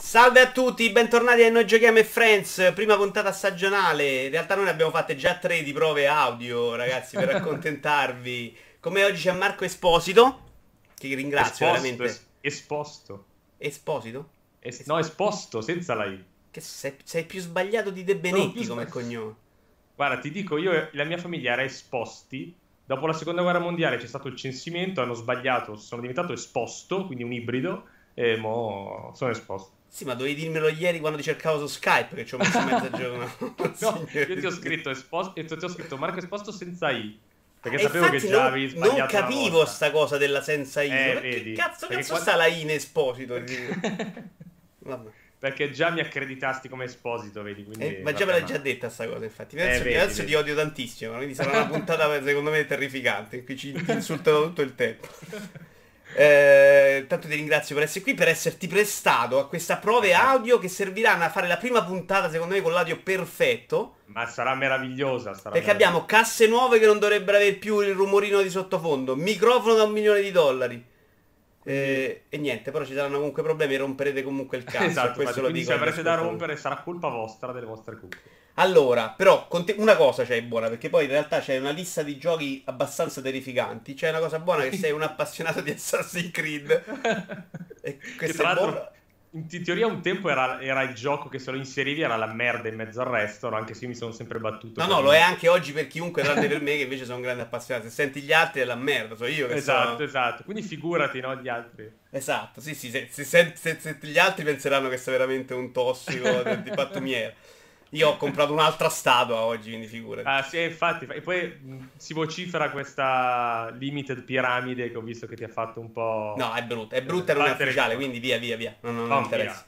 Salve a tutti, bentornati a Noi Giochiamo e Friends, prima puntata stagionale. In realtà noi ne abbiamo fatte già tre di prove audio, ragazzi, per accontentarvi. Come oggi c'è Marco Esposito, che ringrazio Esposto, veramente. es- esposto. Esposito? Es- no, esposto, senza la I. Che sei, sei più sbagliato di De Benetti come sbagli- cognome. Guarda, ti dico, io e la mia famiglia era esposti. Dopo la seconda guerra mondiale c'è stato il censimento, hanno sbagliato, sono diventato esposto, quindi un ibrido, e mo sono esposto. Sì, ma dovevi dirmelo ieri quando ti cercavo su Skype, che ci ho messo mezza giornata. No, io ti ho scritto esposto, e ti ho scritto Marco esposto senza I. Perché E sapevo che già non, avevi sbagliato non capivo sta cosa della senza I. Eh, vedi. Che cazzo, Perché cazzo quando- sta la I in Esposito? Vabbè. Perché già mi accreditasti come esposito, vedi? Quindi, Eh, ma già me l'hai già detta sta cosa, infatti. Eh, Adesso, vedi, adesso vedi. ti odio tantissimo, quindi sarà una puntata secondo me terrificante, cui ci insultano tutto il tempo. Eh, tanto ti ringrazio per essere qui, per esserti prestato a queste prove audio che serviranno a fare la prima puntata, secondo me, con l'audio perfetto. Ma sarà meravigliosa. Sarà Perché abbiamo casse nuove che non dovrebbero avere più il rumorino di sottofondo, microfono da un milione di dollari. Eh, e niente, però ci saranno comunque problemi romperete comunque il cazzo. Esatto, questo lo dico se avrete da rompere sarà colpa vostra delle vostre cuffie. Allora, però, una cosa c'è buona, perché poi in realtà c'è una lista di giochi abbastanza terrificanti. C'è una cosa buona che sei un appassionato di Assassin's Creed. E questa è buona. in te- teoria un tempo era, era il gioco che se lo inserivi era la merda in mezzo al resto, anche se io mi sono sempre battuto. No, no, lo è anche oggi per chiunque, tranne per me, che invece sono un grande appassionato. Se senti gli altri è la merda, so io che Esatto, sono... esatto. Quindi figurati, no, gli altri. Esatto, sì, sì, se, se- se- se- gli altri penseranno che sei veramente un tossico di pattumiera. Io ho comprato un'altra statua oggi, quindi figurati. Ah, sì, infatti. E poi mh, si vocifera questa limited piramide che ho visto che ti ha fatto un po'... No, è brutta, è brutta e non è ufficiale, quindi via, via, via. Non, non No, interessa.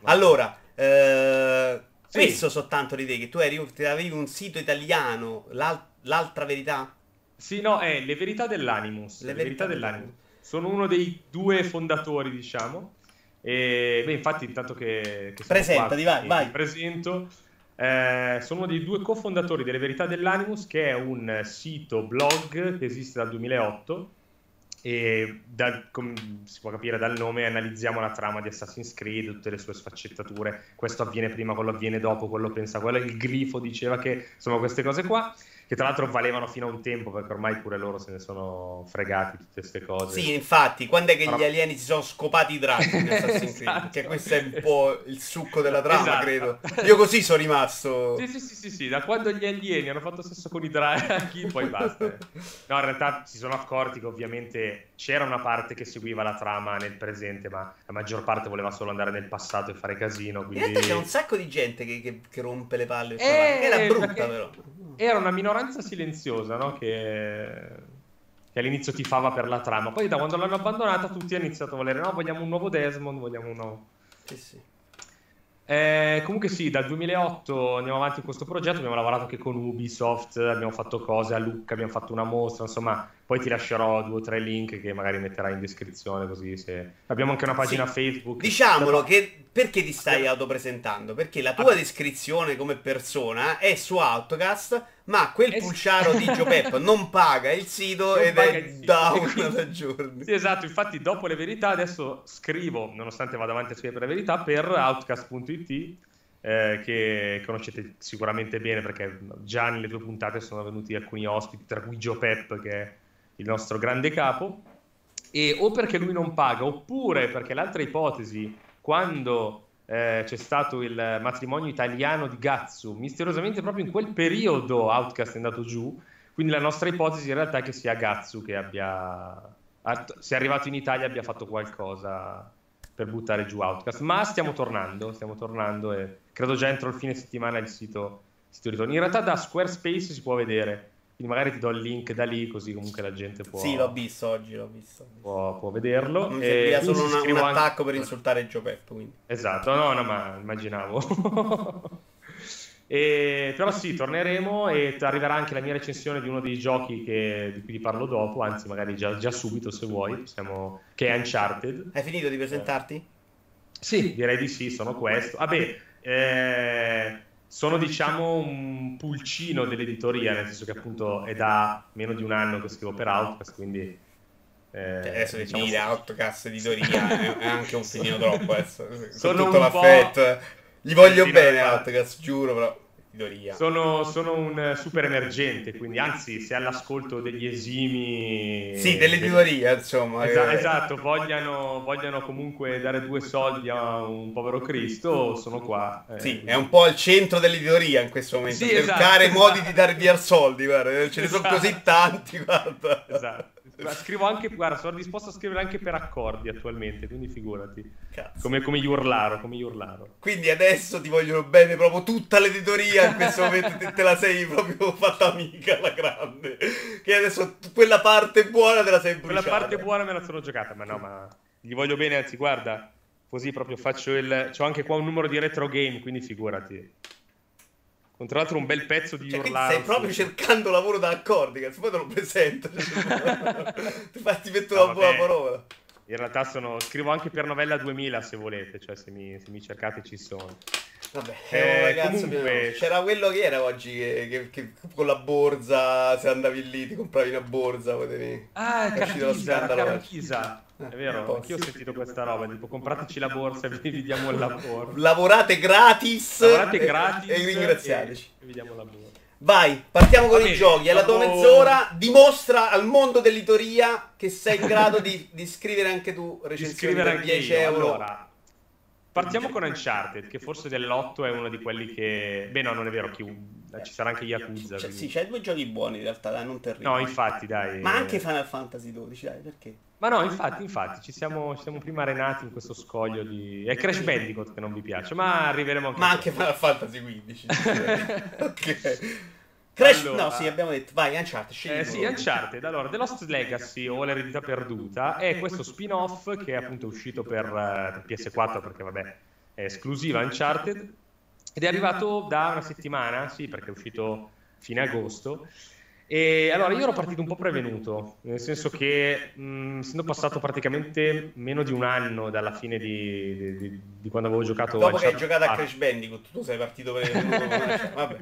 via. Allora, eh, Sì. questo soltanto di te, che tu eri, avevi un sito italiano, l'al- l'altra verità? Sì, no, è Le Verità dell'Animus. Le Le, Verità Verità dell'Animus. Sono uno dei due fondatori, diciamo. E, beh, infatti, intanto che... che Presentati, qua, vai, vai. ti presento. Eh, sono uno dei due cofondatori delle Verità dell'Animus, che è un sito blog che esiste dal 2008 e da- com- si può capire dal nome analizziamo la trama di Assassin's Creed, tutte le sue sfaccettature, questo avviene prima, quello avviene dopo, quello pensa quello, il glifo diceva che insomma queste cose qua, che tra l'altro valevano fino a un tempo perché ormai pure loro se ne sono fregati tutte queste cose. Sì, infatti, quando è che Però- gli alieni si sono scopati i draghi in Assassin's Creed? Esatto. Perché questo è un po' il succo della trama, Esatto. credo. Io così sono rimasto. Sì, sì, sì, sì, sì, da quando gli alieni hanno fatto sesso con i draghi, poi basta. No, in realtà si sono accorti che ovviamente c'era una parte che seguiva la trama nel presente, ma la maggior parte voleva solo andare nel passato e fare casino, In quindi... realtà c'è un sacco di gente che, che- che rompe le palle. per Eh, che era brutta, perché- però. Era una minoranza silenziosa, no? Che... che all'inizio tifava per la trama, poi da quando l'hanno abbandonata tutti hanno iniziato a volere, no, vogliamo un nuovo Desmond, vogliamo un nuovo... Sì, sì. Eh, comunque sì, dal 2008 andiamo avanti con questo progetto, abbiamo lavorato anche con Ubisoft, abbiamo fatto cose a Lucca, abbiamo fatto una mostra, insomma, poi ti lascerò due o tre link che magari metterai in descrizione così se... Abbiamo anche una pagina Sì. Facebook. Diciamolo che perché ti stai autopresentando? Perché la tua descrizione come persona è su Outcast, ma quel sì. pulciaro di Gio Pep non paga il sito Non ed è il sito. down quindi- da giorni. Sì, esatto, infatti dopo le verità adesso scrivo, nonostante vada avanti a scrivere le verità, per outcast.it eh, che conoscete sicuramente bene perché già nelle tue puntate sono venuti alcuni ospiti, tra cui Joe Pep che è il nostro grande capo, e o perché lui non paga, oppure perché l'altra ipotesi, quando eh, c'è stato il matrimonio italiano di Gatsu, misteriosamente proprio in quel periodo Outcast è andato giù, quindi la nostra ipotesi in realtà è che sia Gatsu che abbia, è arrivato in Italia abbia fatto qualcosa per buttare giù Outcast, ma stiamo tornando, stiamo tornando e credo già entro il fine settimana il sito, sito ritorni. In realtà da Squarespace si può vedere, quindi magari ti do il link da lì così comunque la gente può, Sì, l'ho visto oggi, l'ho visto. può, può vederlo. Mi E serviva quindi solo una- un anche- attacco per insultare Gio Pep, quindi. Esatto, no, no, ma immaginavo. E, però sì, torneremo e arriverà anche la mia recensione di uno dei giochi che- di cui ti parlo dopo, anzi magari già, già subito se vuoi, possiamo- che è Uncharted. Hai finito di presentarti? Sì, direi di sì, sono questo. Vabbè, eh, sono diciamo un pulcino dell'editoria, nel senso che appunto è da meno di un anno che scrivo per Outcast, quindi Eh, cioè, adesso diciamo definire Outcast editoria è anche un filino troppo adesso. Sono tutto l'affetto. Gli voglio bene Outcast, giuro, però sono, sono, un super emergente, quindi anzi, se all'ascolto degli esimi. Sì, dell'editoria, insomma. Esatto, esatto vogliano, vogliano, comunque dare due soldi a un povero Cristo, sono qua. Eh. Sì, è un po' al centro dell'editoria in questo momento. Sì, cercare esatto. modi di darvi al soldi, guarda, ce ne sono così esatto. tanti, guarda. Esatto. Scrivo anche, guarda, sono disposto a scrivere anche per accordi attualmente, quindi figurati. Come, come Iurlaro, come Iurlaro. Quindi adesso ti vogliono bene proprio tutta l'editoria, in questo momento te, te la sei proprio fatta amica, la grande. Che adesso quella parte buona te la sei bruciata. Quella parte buona me la sono giocata, ma no, ma gli voglio bene, anzi guarda, così proprio faccio il... C'ho anche qua un numero di retro game, quindi figurati. Con tra l'altro un bel pezzo di cioè, Orlando. Stai proprio cercando lavoro da accordi, che poi te lo presento. Cioè, ti metto no, una buona parola. In realtà sono, scrivo anche per Novella 2000 se volete, cioè se mi, se mi cercate ci sono. Vabbè, eh, ragazzo, comunque... c'era quello che era oggi che, che, che, con la borsa, se andavi lì ti compravi una borsa, potevi... Ah, Carchisa, Carchisa. È vero, anch'io ho sentito questa roba, tipo comprateci la borsa e vi diamo il lavoro. Lavorate gratis, Lavorate gratis e, e ringraziateci. E, vi diamo il lavoro. Vai, partiamo con i giochi. È la tua mezz'ora. Dimostra al mondo dell'editoria che sei in grado di, di scrivere anche tu recensioni per 10 euro. Allora, Partiamo con Uncharted, che forse dell'8 è uno di quelli che... Beh no, non è vero, chi... ci sarà anche Yakuza. Cioè, sì, c'è due giochi buoni in realtà, dai, non terribili. No, infatti, dai. Ma anche Final Fantasy 12, dai, perché? Ma no, infatti, infatti, ci siamo, ci siamo prima arenati in questo scoglio di... È Crash Bandicoot che non vi piace, ma arriveremo anche... Ma anche Final Fantasy 15. ok. Crash, allora, no, sì, abbiamo detto, vai, Uncharted, scegli eh, Sì, Uncharted, allora, The Lost Legacy o l'eredità perduta è questo spin-off che è appunto uscito per, uh, per PS4 perché, vabbè, è esclusiva Uncharted ed è arrivato da una settimana, sì, perché è uscito fine agosto. E allora io ero partito un po' prevenuto, nel senso che mh, essendo passato praticamente meno di un anno dalla fine di, di, di quando avevo giocato Dopo Uncharted che hai giocato a Crash Bandicoot, tu sei partito prevenuto, vabbè.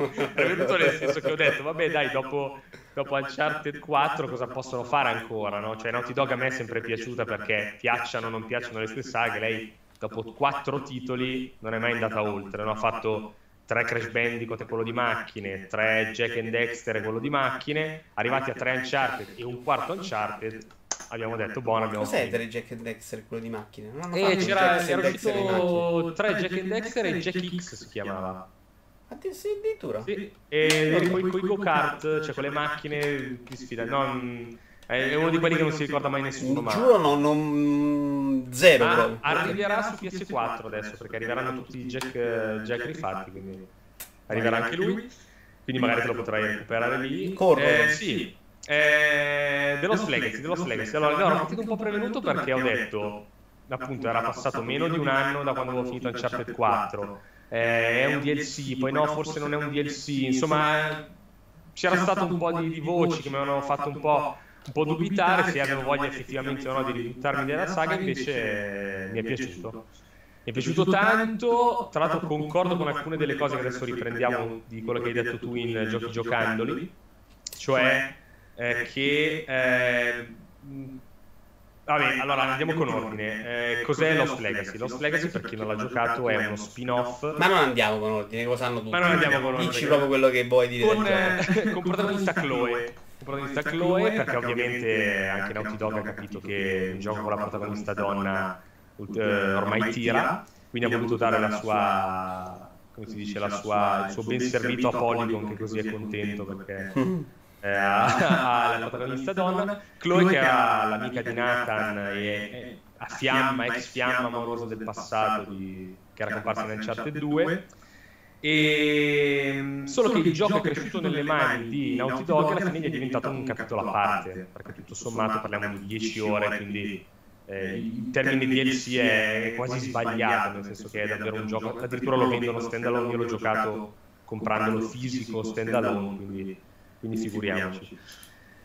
è venuto nel senso che ho detto, vabbè dai, dopo, dopo Uncharted 4 cosa possono fare ancora, no? Cioè Naughty Dog a me è sempre piaciuta perché piacciono o non piacciono le sue saghe, lei dopo quattro titoli non è mai andata oltre, no? ha fatto tre Crash Bandicoot e quello di macchine, tre Jack and Dexter e quello di macchine, arrivati a tre Uncharted e un quarto Uncharted, abbiamo detto buono abbiamo cos'è tre Jack and Dexter e quello di macchine non e c'era era uscito tre Jack and Dexter e Jack X si chiamava Addirittura? Sì, e poi con i go-kart, cioè con le macchine di sfida. Non, è uno di quelli che non si ricorda mai nessuno. Ma... Giuro, no, non... zero. Ah, arriverà su PS4 adesso, perché arriveranno tutti i Jack, Jack rifatti, quindi arriverà anche lui. Quindi magari te lo potrai recuperare lì. Corro. Eh, sì. Eh, The Lost Legacy, The Lost Legacy. Allora, ero partito un po' prevenuto perché ho detto, appunto, era passato meno di un anno da quando avevo finito Uncharted 4 eh, è un DLC, poi no, forse non è un DLC, insomma c'era stato un po' di, di voci che mi avevano fatto un po', un po' dubitare se avevo voglia effettivamente o no di ributtarmi nella saga, invece mi è piaciuto. Mi è piaciuto tanto, tra l'altro concordo con alcune delle cose che adesso riprendiamo di quello che hai detto tu in Giochi Giocandoli, cioè eh, che eh, Vabbè, allora andiamo con ordine. Eh, cos'è Lost Legacy? Lost Legacy, per chi non l'ha giocato, è uno spin-off. Ma non andiamo con ordine, cosa sanno tutti. Ma non andiamo con ordine. Dici proprio quello che vuoi dire. Con, eh, con protagonista Chloe. Con protagonista Chloe, perché ovviamente anche Naughty Dog ha capito che un gioco con la protagonista donna eh, ormai tira, quindi ha voluto dare la sua come si dice, la sua, il suo ben servito a Polygon che così è contento perché eh, alla protagonista donna, Chloe che è l'amica di Nathan e a fiamma, ex fiamma amorosa del passato di, che era comparsa in Uncharted 2 e solo che il gioco è cresciuto nelle mani di Naughty Dog e alla fine è diventato un capitolo a parte perché tutto sommato parliamo di 10 ore quindi eh, il termine DLC è quasi sbagliato nel senso che è davvero un gioco addirittura lo vendono stand alone io l'ho giocato comprandolo fisico stand alone quindi quindi figuriamoci.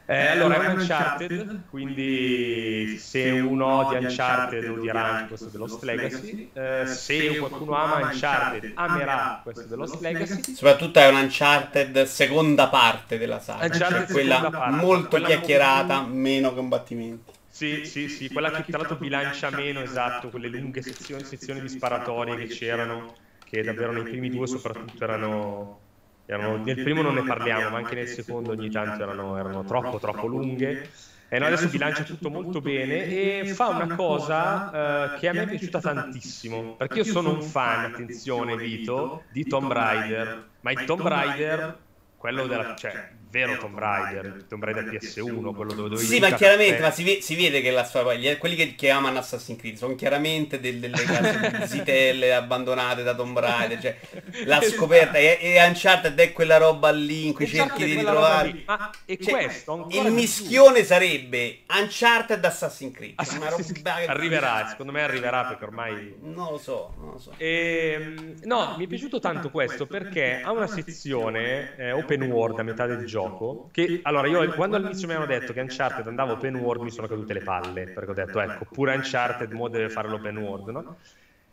Eh, allora è un Uncharted, quindi se uno odia Uncharted odierà anche questo The Lost Legacy. Eh, se qualcuno ama Uncharted amerà questo The Lost Legacy. Soprattutto è un Uncharted seconda parte della saga, cioè quella parte, molto quella chiacchierata, molto... meno combattimenti. Sì, sì, sì, quella che tra l'altro bilancia meno, esatto, quelle lunghe sezioni, sezioni di sparatorie che c'erano, che davvero nei primi due soprattutto erano erano, nel primo non ne parliamo, ma anche nel secondo ogni tanto erano, erano troppo, troppo lunghe. E noi adesso bilancia tutto molto bene e fa una cosa uh, che a me è piaciuta tantissimo, perché io sono un fan, attenzione Vito, di Tomb Raider, ma il Tomb Raider, quello della... cioè, vero Tomb Raider, Tomb Raider PS1, quello dove dovevi... Sì, ma chiaramente, ma si, ve- si, vede che la storia, quelli che, che, amano Assassin's Creed sono chiaramente del, delle case zitelle abbandonate da Tomb Raider, cioè la esatto. scoperta e, e Uncharted è quella roba lì in cui cerchi di ritrovare... Ma e cioè, questo Il mischione più. sarebbe Uncharted Assassin's Creed. Assassin's Creed. Arriverà, secondo me arriverà perché ormai... Non lo so, non lo so. E, ehm, no, mi è piaciuto tanto questo perché ha una sezione eh, open world a metà del gioco gioco che allora io quando all'inizio mi hanno detto che Uncharted andava open world mi sono cadute le palle perché ho detto ecco pure Uncharted mo deve fare l'open world no?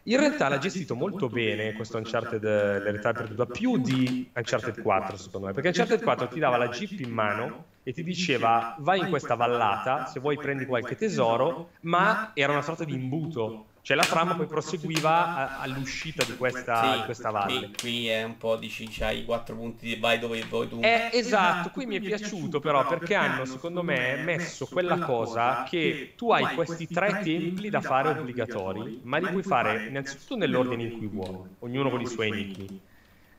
in realtà l'ha gestito molto bene questo Uncharted l'eredità perduta più di Uncharted 4 secondo me perché Uncharted 4 ti dava la jeep in mano e ti diceva vai in questa vallata se vuoi prendi qualche tesoro ma era una sorta di imbuto cioè la trama poi proseguiva all'uscita di questa, sì, di questa valle. Qui, qui, è un po' dici, c'hai i quattro punti di vai dove vuoi tu. Eh, esatto, qui mi è piaciuto però perché hanno secondo me messo quella cosa che tu hai questi tre templi da fare obbligatori, ma li puoi fare innanzitutto nell'ordine in cui vuoi, ognuno con i suoi enigmi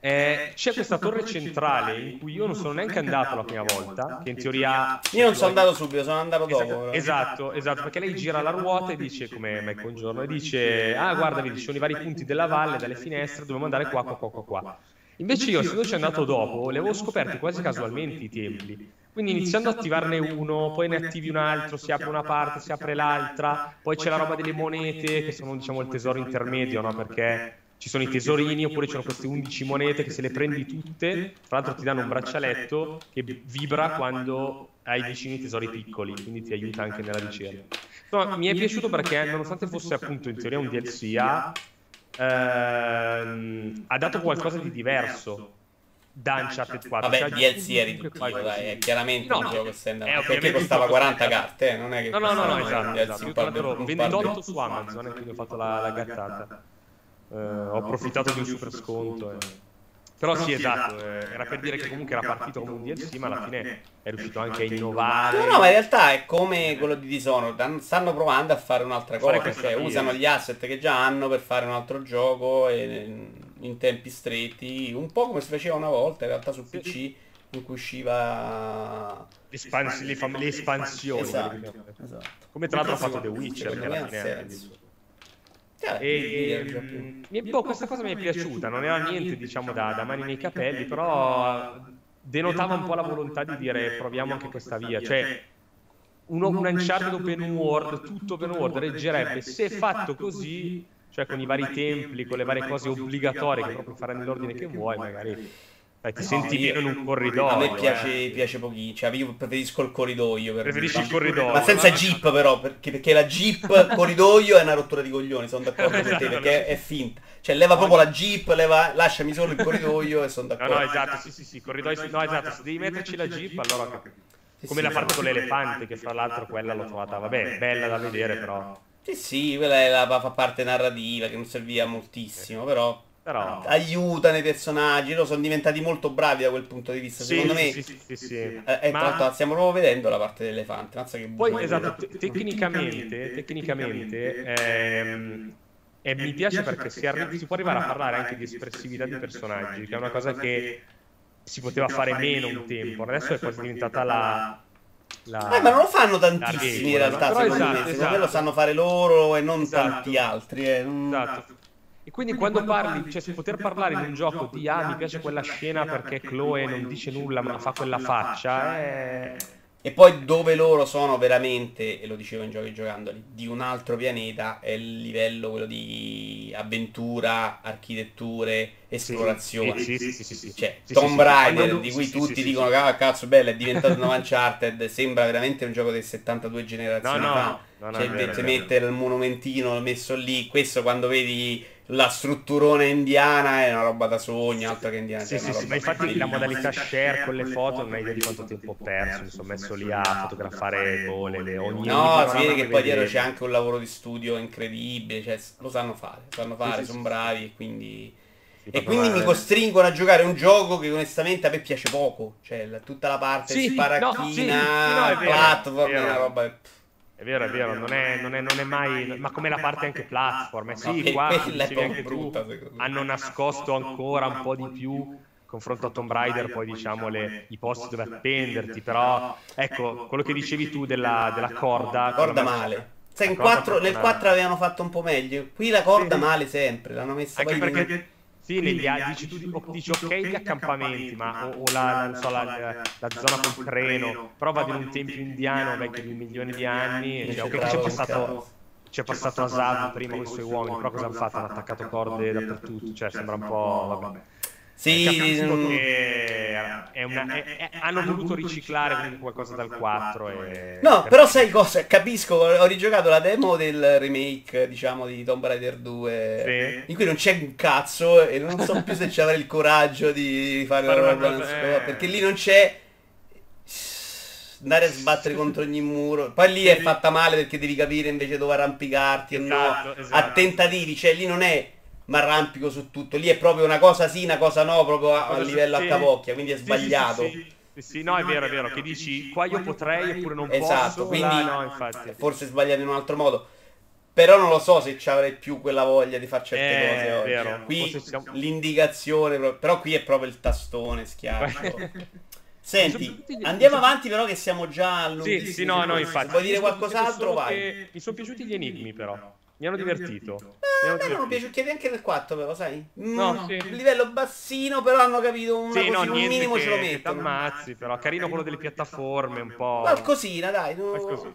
eh, c'è questa torre centrale in cui io non sono neanche andato la prima volta, che in teoria... Io non sono andato subito, sono andato dopo. Esatto, esatto, perché lei gira la ruota e dice, come Mike un giorno, e dice, ah guarda, vedi, ci sono i vari punti della valle, dalle finestre, dobbiamo andare qua, qua, qua, qua, qua. Invece io, essendoci andato dopo, li avevo scoperti quasi casualmente i templi. Quindi iniziando ad attivarne uno, poi ne attivi un altro, si apre una parte, si apre l'altra, poi c'è la roba delle monete, che sono diciamo il tesoro intermedio, no? Perché ci sono i tesorini oppure ci sono queste 11 monete che se le prendi tutte, tra l'altro ti danno un braccialetto che vibra quando hai vicini tesori piccoli, quindi ti aiuta anche nella ricerca. Insomma, mi è piaciuto perché nonostante fosse appunto in teoria un DLC, ha, ehm, ha dato qualcosa di diverso da Uncharted 4. Vabbè, cioè, DLC è riduttivo, dai, è chiaramente no, un gioco standard. Perché costava 40 carte, eh, non è che No, no, no, no, esatto, esatto. Io tra l'altro 28 su Amazon, quindi ho fatto la, la gattata eh, ho approfittato di un super sconto. Eh. Però, Però sì, esatto, esatto eh, era per dire che comunque era partito come un DLC, ma alla fine è riuscito anche a innovare. No, no, ma in realtà è come quello di Dishonored, stanno provando a fare un'altra cosa, cioè usano gli asset che già hanno per fare un altro gioco e, in tempi stretti, un po' come si faceva una volta in realtà su PC in cui usciva Espans- le, fam- le, espansioni. Esatto, esatto. Come tra l'altro ha fatto The Witcher, che alla fine e, e, boh, questa cosa mi è piaciuta, non era niente diciamo da, da mani nei capelli, però denotava un po' la volontà di dire proviamo anche questa via, cioè uno, un Uncharted open world, tutto open world, reggerebbe. se fatto così, cioè con i vari templi, con le varie cose obbligatorie che proprio farai nell'ordine che vuoi, magari eh, ti no, senti io, in un corridoio. A me piace, eh. piace pochino, cioè io preferisco il corridoio. Per Preferisci il corridoio. Ma senza jeep però, perché, perché la jeep corridoio è una rottura di coglioni, sono d'accordo con te, perché è finta. Cioè leva proprio la jeep, leva, lasciami solo il corridoio e sono d'accordo. No, no, esatto, sì, sì, sì, corridoio, no, esatto, se devi metterci la jeep allora... Sì, come sì, la parte con l'elefante, che fra l'altro quella l'ho trovata, vabbè, bella da vedere però... Sì, sì, quella la, fa parte narrativa che non serviva moltissimo, però però... aiutano i personaggi, loro sono diventati molto bravi da quel punto di vista. Sì, Secondo me, sì, sì, sì, eh, eh, Ma... stiamo proprio vedendo la parte dell'elefante. Mazza che Poi, esatto, te- tecnicamente, tecnicamente ehm, e mi piace perché si, arri- si, può arrivare a parlare anche di espressività di personaggi, che è una cosa che si poteva fare meno un tempo. Adesso è quasi diventata la, la, eh, ma non lo fanno tantissimi in realtà, secondo esatto, me. Secondo esatto. me lo sanno fare loro e non esatto. tanti altri. Eh. Esatto. Quindi, quindi quando, quando parli, cioè, cioè poter parlare in un gioco di ah mi piace quella scena perché Chloe non dice nulla ma fa quella faccia, è... E poi dove loro sono veramente, e lo dicevo in giochi giocandoli, di un altro pianeta è il livello quello di avventura, architetture, esplorazione. Sì, sì, sì. Cioè, Sì, Tomb. Raider, di cui tutti sì, dicono sì. "Ah, cazzo bello, è diventato un Uncharted, sembra veramente un gioco delle 72 generazioni No, no, fa. no, no, cioè, è vero, ti è mette il monumentino messo lì, questo quando vedi la strutturona indiana è una roba da sogno, altro che indiana. Sì, cioè, sì, sì, ma infatti la modalità share con le foto non hai idea di quanto tempo ho perso, mi sono messo lì a fotografare le, ogni No, si vede che poi dietro c'è anche un lavoro di studio incredibile, cioè lo sanno fare, lo sanno fare, sono bravi e quindi... E quindi mi costringono a giocare un gioco che onestamente a me piace poco, cioè tutta la parte Sì, sparacchina, no, sì, sì, no, è vero, platform, è una roba... È vero, è vero, non è, non è- non è mai... Ma come la parte anche platform, eh sì, qua, anche tu, brutta, hanno nascosto ancora un po' di più confronto a Tomb Raider, poi diciamo le- i posti dove appenderti, però ecco, quello che dicevi tu della, della corda... corda male. Sai, in la corda quattro- nel proprio 4 avevano fatto un po' meglio, qui la corda male sempre, l'hanno messa Anche perché sì, negli a- dici, tu, o- dici ok gli accampamenti, ma o, o la, so, la, la- la zona col treno, però vado in un tempio indiano vecchio di un milione di anni, cioè, ok, c'è passato, cazzo. c'è passato Asad prima con i suoi uomini, però cosa hanno fatto? Hanno attaccato corde dappertutto, cioè sembra un po'... vabbè. Sì, mm, che è una- è- è- hanno voluto riciclare qualcosa dal 4 e... No, però sai cosa? Capisco, ho rigiocato la demo del remake, diciamo, di Tomb Raider 2, Sì. in cui non c'è un cazzo e non so più se ci avrei il coraggio di fare una roba eh. perché lì non c'è andare a sbattere contro ogni muro. Poi lì è fatta male perché devi capire invece dove arrampicarti e no. Esatto, esatto. A tentativi, cioè lì non è ma arrampico su tutto, lì è proprio una cosa sì, una cosa no, proprio a, a livello sì. a capocchia, quindi è Sì, sì, sbagliato. Sì, sì, sì, sì, no, è vero, è vero, che dici qua io potrei eppure non Esatto, posso, quindi là no, infatti. forse sbagliato in un altro modo. Però non lo so se ci avrei più quella voglia di fare certe Eh, cose oggi. vero, Qui siamo- l'indicazione, però qui è proprio il tastone schiaccio. Senti, andiamo avanti però che siamo già Sì, all'unghissimi. sì, no, no, Se infatti. Vuoi dire qualcos'altro? Vai. che Mi sono piaciuti gli enigmi, però. Mi hanno divertito. Mi Eh, hanno a me non divertito. piaciuti anche nel 4 però, sai? Mm, No, sì. Livello bassino, però hanno capito una Sì, no, così, un minimo che, ce lo mettono. t'ammazzi, però carino quello delle piattaforme, un po'... Qualcosina, dai. no- Qualcosì.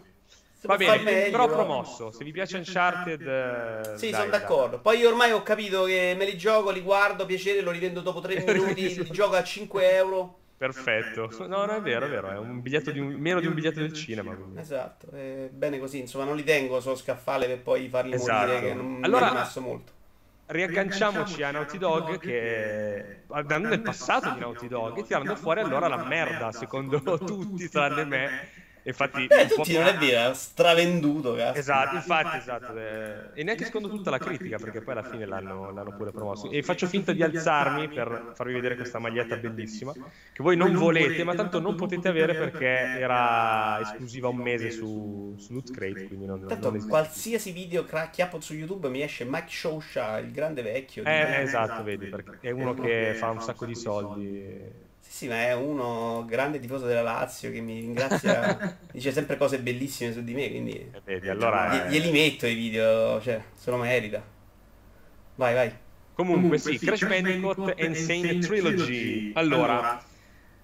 si Va bene, meglio, però promosso. Se vi piace Uncharted... eh, Sì, dai, sono dai. d'accordo. Poi io ormai ho capito che me li gioco, li guardo, piacere, lo rivendo dopo 3 minuti, li gioco a 5 euro. Perfetto. No, no, è vero, è vero. È un biglietto di un... meno di un biglietto del cinema. quindi. Esatto, è bene così, insomma, non li tengo solo scaffale per poi farli Esatto. morire, che non Allora- mi è rimasto molto. Riagganciamoci a Naughty Dog che andando nel passato di Naughty Dog e tirando fuori allora la merda secondo tutti tranne me infatti Eh, un po' tutti non è vero, è stravenduto, cazzo. Esatto, infatti, esatto. eh, E neanche secondo tutta la critica, perché poi alla fine l'hanno, l'hanno pure promosso. E faccio finta di alzarmi per farvi vedere questa maglietta bellissima, che voi non volete, ma tanto non potete avere perché era esclusiva un mese su, su Loot Crate, quindi non, Tanto non qualsiasi video chiappo su YouTube mi esce Mike Shosha, il grande vecchio. di- Eh, esatto, vedi, perché è uno che fa un sacco di soldi. Sì, sì, ma è uno grande tifoso della Lazio che mi ringrazia, dice sempre cose bellissime su di me, quindi E vedi, allora... gli- glieli metto i video, cioè, se lo merita. Vai, vai. Comunque sì, Crash Bandicoot Insane Trilogy. Allora,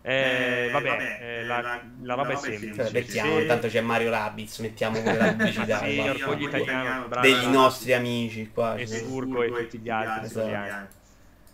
eh, vabbè, eh, la, la roba è semplice. Cioè, mettiamo, Se- intanto c'è Mario Rabbids, mettiamo pure la pubblicità Sì, qua. orgoglio italiano, bravo. degli nostri amici qua. e. Surgo e tutti gli altri Esatto. italiani.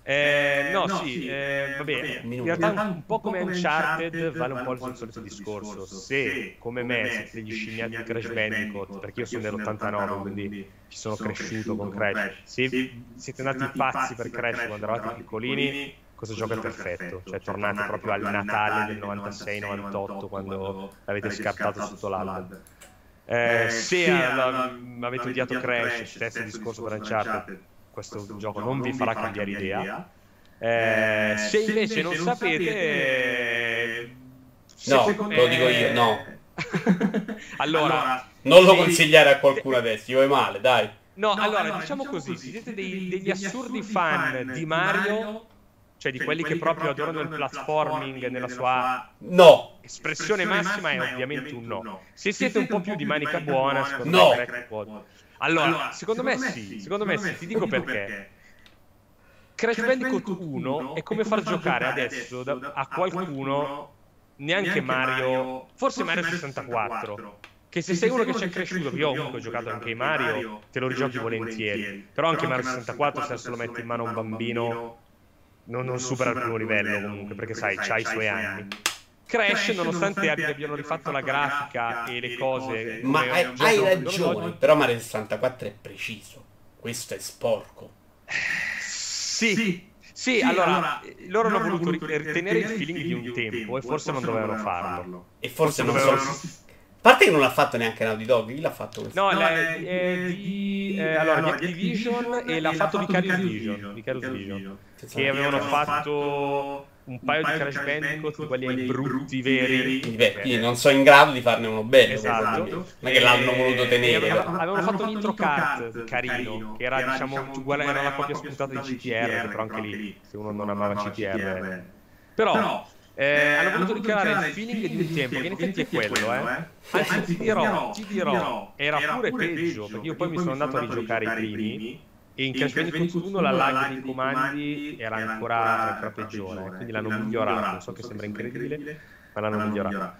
Eh, no, sì, eh, vabbè, Un in minuto. realtà un po' come Uncharted vale un po' il solito discorso. Se, come me, siete degli scimmiati di Crash Bandicoot, perché io sono dell'89, quindi ci sono cresciuto con Crash, se siete andati pazzi per Crash quando eravate piccolini, questo gioco è perfetto. Cioè, tornate proprio al Natale del 96-98, quando l'avete scartato sotto l'albero. Eh, se alla- avete odiato Crash, stesso discorso per Uncharted, questo gioco non vi farà cambiare idea. Eh, se invece non sapete, eh, No, secondo lo dico io, no. allora, Non lo se- consigliare a qualcuno adesso, gli vuoi male, dai. No, allora, diciamo così, se siete dei- degli assurdi fan di Mario, cioè di quelli che proprio adorano il platforming nella sua No, espressione massima, è ovviamente un no. Se siete un po' più di manica buona, secondo No. me Crash Allora, secondo me sì, secondo me sì, ti dico perché. Crash Bandicoot 1 è come far giocare adesso da- a qualcuno neanche Mario, forse Mario 64. Che se sei uno che ci è cresciuto, io comunque ho giocato anche i Mario, te lo rigiochi volentieri. Però anche Mario 64, se adesso lo metti in mano a un bambino, non, non supera il primo livello comunque, perché sai, c'ha i suoi anni. Crash, nonostante abbiano rifatto la grafica e le cose. Ma hai, hai ragione, però Mario 64 è preciso. Questo è sporco. Sì. sì. Sì, sì allora, allora, loro hanno voluto ritenere il feeling di un tempo e forse non dovevano farlo. E forse non dovevano... A parte che non l'ha fatto neanche Naughty Dog, chi l'ha fatto questo? No, no è, è di, eh, allora, di Activision e l'ha fatto Vicarious Vision, Vicarious Vision, che avevano fatto un paio di Crash Bandicoot, quelli ai brutti veri. Beh, quindi non sono in grado di farne uno bello. Esatto. Non è che l'hanno voluto tenere. Avevano, fatto un intro cut carino, che era diciamo uguale, era la copia spuntata di CTR, però anche lì, se uno non amava CTR. Però eh, hanno voluto ricreare il feeling di un tempo, che in effetti è quello, eh. Anzi, ti dirò, ti dirò, era pure peggio, perché io poi mi sono andato a rigiocare i primi in Crash Bandicoot 1 la lag dei comandi era ancora, ancora peggiore, quindi l'hanno migliorato. So che sembra incredibile, ma l'hanno migliorato.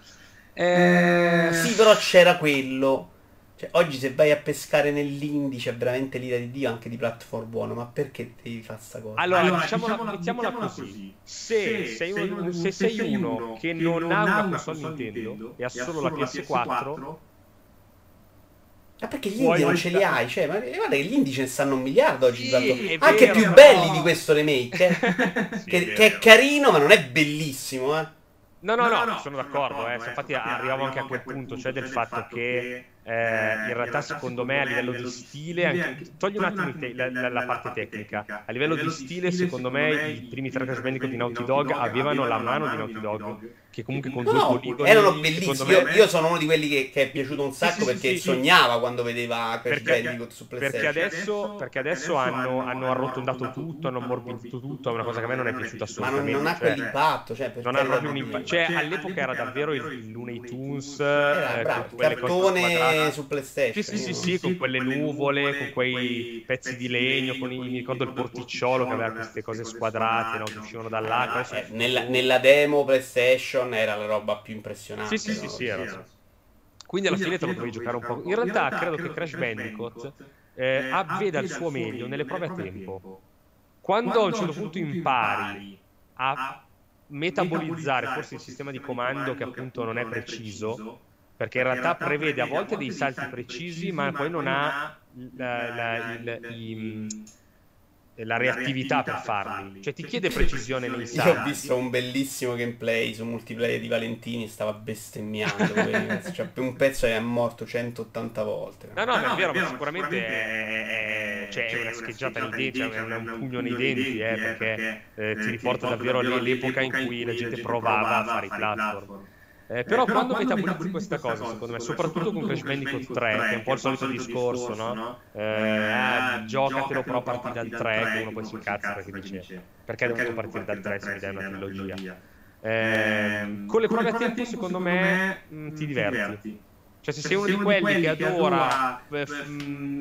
Eh... Sì, però c'era quello. Cioè, oggi se vai a pescare nell'indie c'è veramente l'ira di Dio anche di platform buono, ma perché devi fare sta cosa? Allora, allora diciamola, mettiamola, mettiamola così. così. Se, se, sei uno, se sei uno che non ha una console Nintendo e ha solo la PS4 ma perché gli indie non ce li hai? Cioè, ma guarda che gli indie ce ne stanno un miliardo oggi. Sì, anche vero, più però... belli di questo remake. Eh? sì, che, è che, è carino, ma non è bellissimo, eh. No, no, no, no sono d'accordo. Eh. Infatti arriviamo anche a quel punto, cioè del fatto che eh, in realtà secondo me a livello di stile, anche, togli un attimo te- la, la, la, parte tecnica, a livello di stile secondo me i primi tre Crash Bandicoot di Naughty Dog avevano la mano di Naughty Dog che comunque con no, due poligoni erano bellissimi. Io, io, sono uno di quelli che, che è piaciuto un sacco sì, perché sì, sognava sì. quando vedeva Crash perché, Bandicoot su PlayStation. Perché adesso, perché adesso hanno, hanno arrotondato tutto, hanno ammorbidito tutto, è una cosa che a me non è piaciuta assolutamente. Ma non, non ha cioè, quell'impatto, cioè, non ha proprio un impatto. Cioè, all'epoca era davvero il Looney Tunes, era, eh, bravo, cartone su PlayStation. Sì, sì, sì, con quelle nuvole, con quei pezzi di legno, con i, mi ricordo il porticciolo che aveva queste cose squadrate, che uscivano dall'acqua. Nella, nella demo PlayStation era la roba più impressionante. Sì, sì, sì, sì, era. Quindi alla fine te lo puoi giocare un po'. In realtà credo che Crash Bandicoot eh, veda il suo meglio nelle prove a tempo. Quando a un certo punto impari a metabolizzare forse il sistema di comando che appunto non è preciso, perché in realtà prevede a volte dei salti precisi, ma poi non ha la, la, il, la reattività per farli. Cioè ti chiede precisione nei salti. Io ho visto un bellissimo gameplay su multiplayer di Valentini, stava bestemmiando. cioè, un pezzo è morto 180 volte. No, no, no è vero, ma sicuramente è, cioè, è una scheggiata nei denti, cioè, è un pugno nei denti, eh, perché eh, ti riporta davvero l'epoca in cui la gente provava a fare i platform. Eh, però, però quando metabolizzi questa cosa, secondo me, soprattutto con Crash Bandicoot 3, che è un po' il solito discorso, no? Eh, ah, giocatelo però a partire dal 3, che uno poi si incazza perché dice perché devo partire dal 3 se mi dai una trilogia. Eh, con le prove a tempo, secondo me, mh, ti diverti. Cioè, se, se sei uno di quelli che adora eh, f-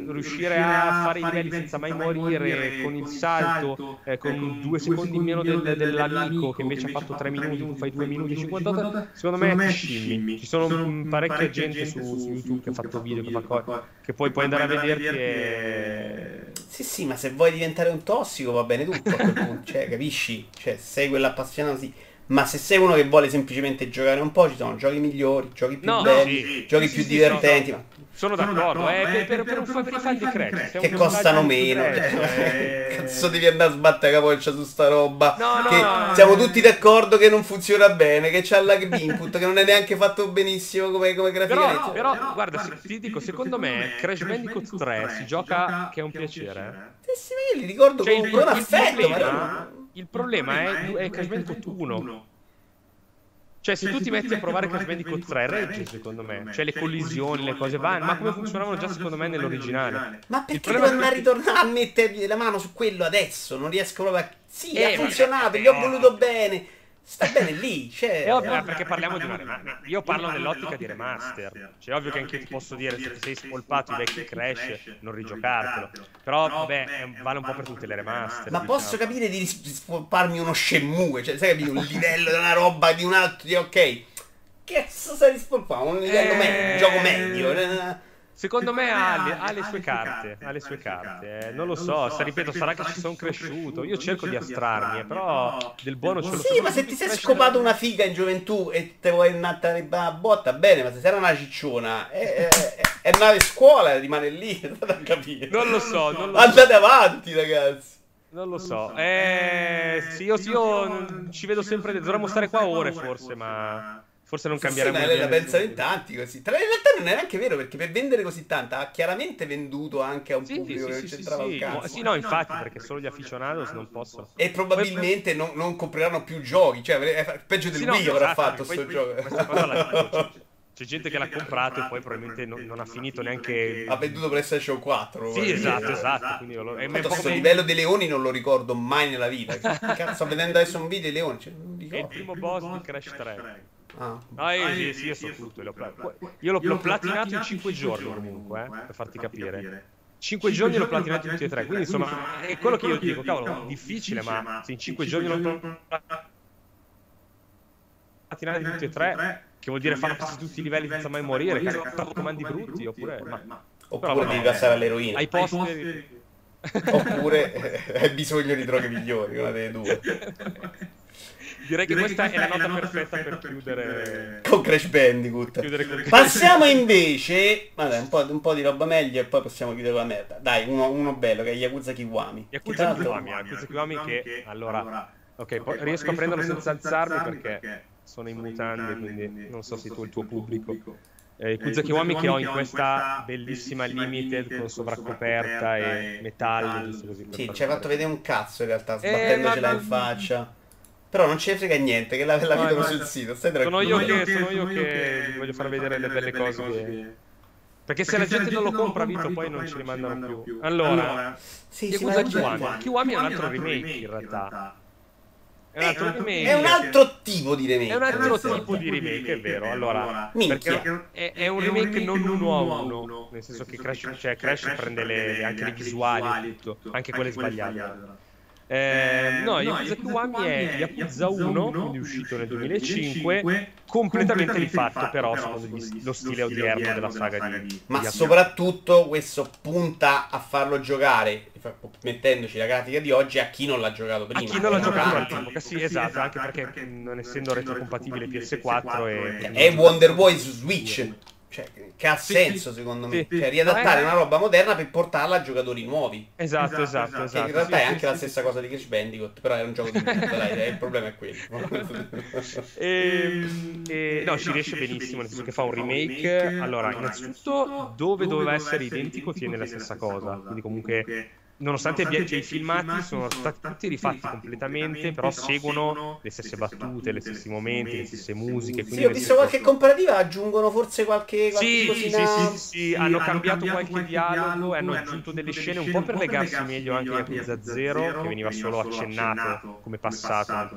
riuscire a fare i livelli senza mai morire, con il salto, eh, con due secondi in meno del, dell'amico che invece ha fatto 3 minuti, tu fai 2 minuti e 58, secondo me è scimmi. Ci sono parecchia gente su, su, YouTube che ha fatto video, che, fa che poi puoi andare a vederti e... Sì, sì, ma se vuoi diventare un tossico va bene tutto a quel punto, cioè, capisci? Cioè, sei quell'appassionato sì ma se sei uno che vuole semplicemente giocare un po', ci sono giochi migliori, giochi più no, belli, sì, giochi sì, più sì, divertenti. No, sono d'accordo, eh, per, per, per, un fan di Crash che costano meno. Cioè, cazzo devi andare a sbattere capoccia su sta roba. No, che no, siamo tutti d'accordo che non funziona bene, che c'ha lag input, che non è neanche fatto benissimo come, come graficamente. Però, però guarda, se, ti dico, secondo me Crash Bandicoot 3 si gioca che è un piacere. Eh sì, li ricordo cioè, con buon affetto, ma il problema è, è Crash Bandicoot 1. Cioè, se, cioè, tu ti metti a provare Crash Bandicoot 3, regge secondo me. Cioè, le collisioni, le cose vanno. Ma come funzionavano già secondo me nell'originale? Ma perché devo andare a ritornare a mettergli la mano su quello adesso? Non riesco proprio a. Sì, eh, ha funzionato, gli ho voluto bene sta bene lì. Cioè, è ovvio, perché parliamo di una remaster. Io parlo nell'ottica di remaster. Cioè, è ovvio che anche ti posso dire, se ti sei spolpato i vecchi Crash, non rigiocartelo. Però, vabbè, vale un po' per tutte le remaster. Ma diciamo. posso capire di spolparmi uno Shenmue, cioè, sai, capire un livello di una roba di un altro, di ok Che cazzo stai rispolpando? Un livello Eh, medio, un gioco medio. Eh. Secondo me ha le, ha le sue carte, ha le sue carte. eh, non lo so, se ripeto, sarà che ci sono cresciuto. Io cerco di astrarmi, eh, però del buono ce lo Sì, ma se ti sei scopato una figa in gioventù e te vuoi andare a botta, bene, ma se sei una cicciona è, è, è andare a scuola, rimane lì, andate a capire. Non lo so, non lo so. Andate avanti, ragazzi. Non lo so. Eh, sì, io, io non- ci vedo sempre. Dovremmo stare qua ore forse, ma forse non cambieremo. Sì, ma la pensano in tanti così. Tra in realtà non è neanche vero, perché per vendere così tanta ha chiaramente venduto anche a un Sì, pubblico sì, che sì, non sì, c'entrava un sì. cazzo. Sì, no, infatti, perché solo gli aficionados non possono. E probabilmente non, non compreranno più giochi, cioè è peggio del Sì, no, Wii avrà esatto, fatto poi- sto poi gioco. Questa cosa la c'è, gente che l'ha comprato e poi probabilmente non, non ha finito neanche. Ha venduto PlayStation 4. Sì, esatto, esatto. Quindi lo- è un Tanto po' sto come- livello dei leoni non lo ricordo mai nella vita. Cazzo, sto vedendo adesso un video dei leoni. Cioè, non È il primo boss di Crash 3. Ah. Ah, eh, sì, sì, io so tutto. l'ho pla- Io l'ho, l'ho platinato in 5 giorni comunque, eh, per farti capire. 5 giorni l'ho platinato tutti e tre, quindi insomma è quello che io dico, cavolo, difficile, ma se in 5 giorni l'ho platinato tutti e tre, che vuol dire farsi tutti i livelli senza mai morire, cazzo, comandi brutti, oppure... Ma, Oppure Però, devi passare all'eroina. ai posti... Oppure hai bisogno di droghe migliori, una delle due. Direi che questa è la nota perfetta per chiudere... Con Crash Bandicoot. chiudere con- Passiamo invece. Vabbè, un po', un po' di roba meglio e poi possiamo chiudere la merda. Dai, uno, uno bello che è Yakuza Kiwami. Yakuza Kiwami, Yakuza Kiwami che... Allora... Ok, poi riesco a prenderlo senza alzarmi perché sono in mutande, quindi non so se tu il tuo pubblico. Eh, Yakuza Kiwami che ho in questa bellissima limited con sovraccoperta e per Sì, ci hai fatto vedere. un cazzo in realtà, Eh, sbattendocela ma- in faccia. Però non ce ne frega niente, che la, la No, vedono sul sito. Stai Sono tranquillo. io che, sono io che vi voglio far vedere le belle cose che... Perché se la gente non lo compra, Vito, poi non ci rimandano più. Allora, Sì, sì, Yakuza ma- Kiwami. Kiwami è un altro remake in realtà. È un altro remake. È un altro tipo di remake. È un altro questo. tipo di remake, è vero. Allora, Minchia. perché è, è un remake non uno a uno, nel senso che Crash, cioè Crash prende le- anche le visuali e tutto, anche quelle sbagliate. Eh, no, Yakuza Kiwami è Yakuza 1, quindi uscito nel 2005, completamente rifatto però secondo gli- lo stile odierno della saga di... Ma di Yakuza. soprattutto questo punta a farlo giocare, mettendoci la grafica di oggi, a chi non l'ha giocato A prima. chi non l'ha È giocato all'epoca, sì, esatto, anche perché non essendo retrocompatibile PS4 e... È Wonder Boy su Switch. Cioè, che ha Sì, senso sì. secondo me. Sì. Cioè, riadattare Eh. una roba moderna per portarla a giocatori nuovi. Esatto, esatto, Che esatto. in realtà sì, è anche sì, la sì, stessa cosa di Crash Bandicoot, però è un gioco di tutto, dai, eh, il problema è quello. E, e- no, ci riesce benissimo, nel senso che fa un remake. Allora, innanzitutto, dove doveva essere identico tiene la stessa cosa. Quindi comunque, nonostante abbia i filmati sono stati tutti rifatti completamente, però seguono le stesse battute, gli stessi momenti, le stesse musiche. Sì, ho visto qualche comparativa, aggiungono forse qualche, qualche Sì, sì, sì, sì, hanno cambiato qualche dialogo e hanno aggiunto delle scene un po' per legarsi meglio anche a Yakuza 0, che veniva solo accennato come passato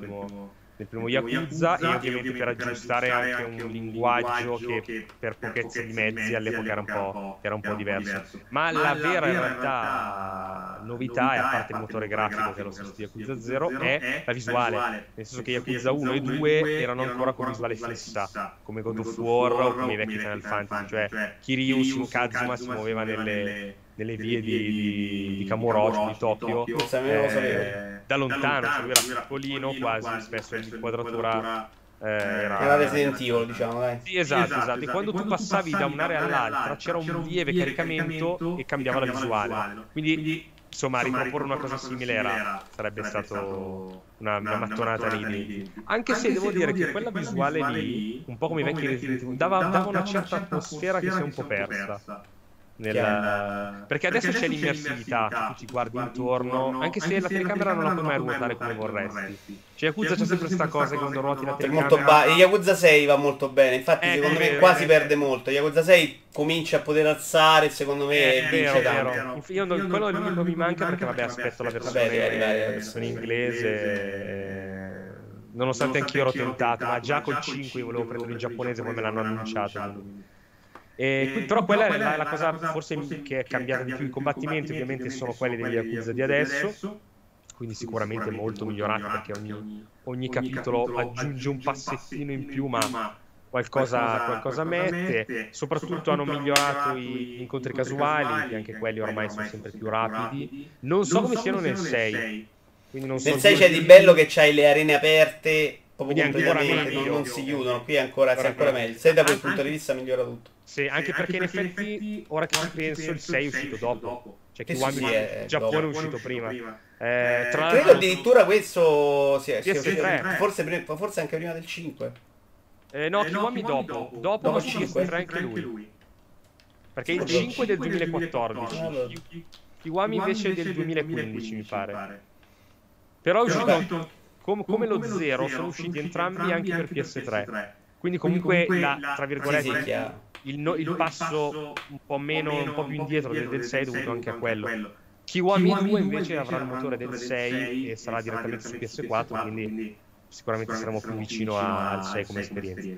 nel primo, Yakuza, e ovviamente per aggiustare anche un linguaggio che per pochezza di mezzi all'epoca era un po', era un po' diverso. Ma la vera in realtà novità, e a parte il motore grafico che è lo stesso di Yakuza 0, è la visuale. Nel senso che Yakuza 1 e 2 erano ancora con visuale fissa, come God of War o come i vecchi Final Fantasy, cioè Kiryu Shin Kazuma si muoveva nelle, nelle vie di, di, di Kamurocho, di Tokyo, sapevo. eh, da lontano, cioè lui era piccolino quasi, spesso l'inquadratura eh, era... Era Resident Evil, diciamo, dai. Sì, esatto, esatto. E quando tu passavi da un'area all'altra c'era un lieve caricamento e cambiava la visuale. Quindi, insomma, riproporre una cosa simile era, sarebbe stato una, una mattonata nei denti. Anche se devo dire che quella visuale lì, un po' come i vecchi Resident Evil, dava, dava una certa atmosfera che si è un po' persa. Nella... Perché adesso c'è l'immersività, tu ti guardi intorno, anche se la telecamera non la puoi mai ruotare come vorresti. Cioè, Yakuza c'è sempre questa cosa che quando ruoti la molto telecamera... ba- Yakuza 6 va molto bene, infatti Eh, secondo è me vero, quasi è perde molto. Yakuza 6 comincia a poter alzare, secondo me È vince vero, tanto. vero. Io non, quello non mi manca perché, vabbè, aspetto la versione, inglese. eh, Nonostante anch'io ero tentato, ma già col 5 io volevo prendere in giapponese, poi me l'hanno annunciato. E qui- però quella è la, la cosa forse che è cambiata di più. I combattimenti ovviamente sono quelli degli Yakuza di adesso, quindi sicuramente molto migliorati perché ogni, ogni capitolo aggiunge un passettino in più, ma qualcosa, qualcosa mette. Soprattutto hanno migliorato gli incontri casuali, che anche quelli ormai sono sempre più rapidi. Non so come siano nel 6. Quindi non nel 6 c'è di bello che c'hai le arene aperte proprio completamente, non, non, si chiudono. Qui è ancora, è ancora meglio. 6 da quel punto di vista migliora tutto. Sì, anche perché in effetti, ora che ci penso, il 6 è uscito dopo. Cioè, Kiwami sì, è Giappone è uscito prima. Eh, tra Credo addirittura questo sia, sia forse, forse anche prima del 5. Eh, no, eh, Kiwami no, dopo. Dopo, dopo no, PS3 anche lui. lui. Perché il 5 è del 2014. Allora. Kiwami invece è del 2015, mi pare. Però è uscito com come lo 0, sono usciti entrambi anche per PS3. Quindi comunque la, tra virgolette, il, no, il passo un po' meno, un po' più indietro del 6 è dovuto anche a quello. Kiwami 2 invece avrà il motore del 6 e sarà direttamente su PS4, quindi sicuramente saremo più vicino al 6 come esperienza.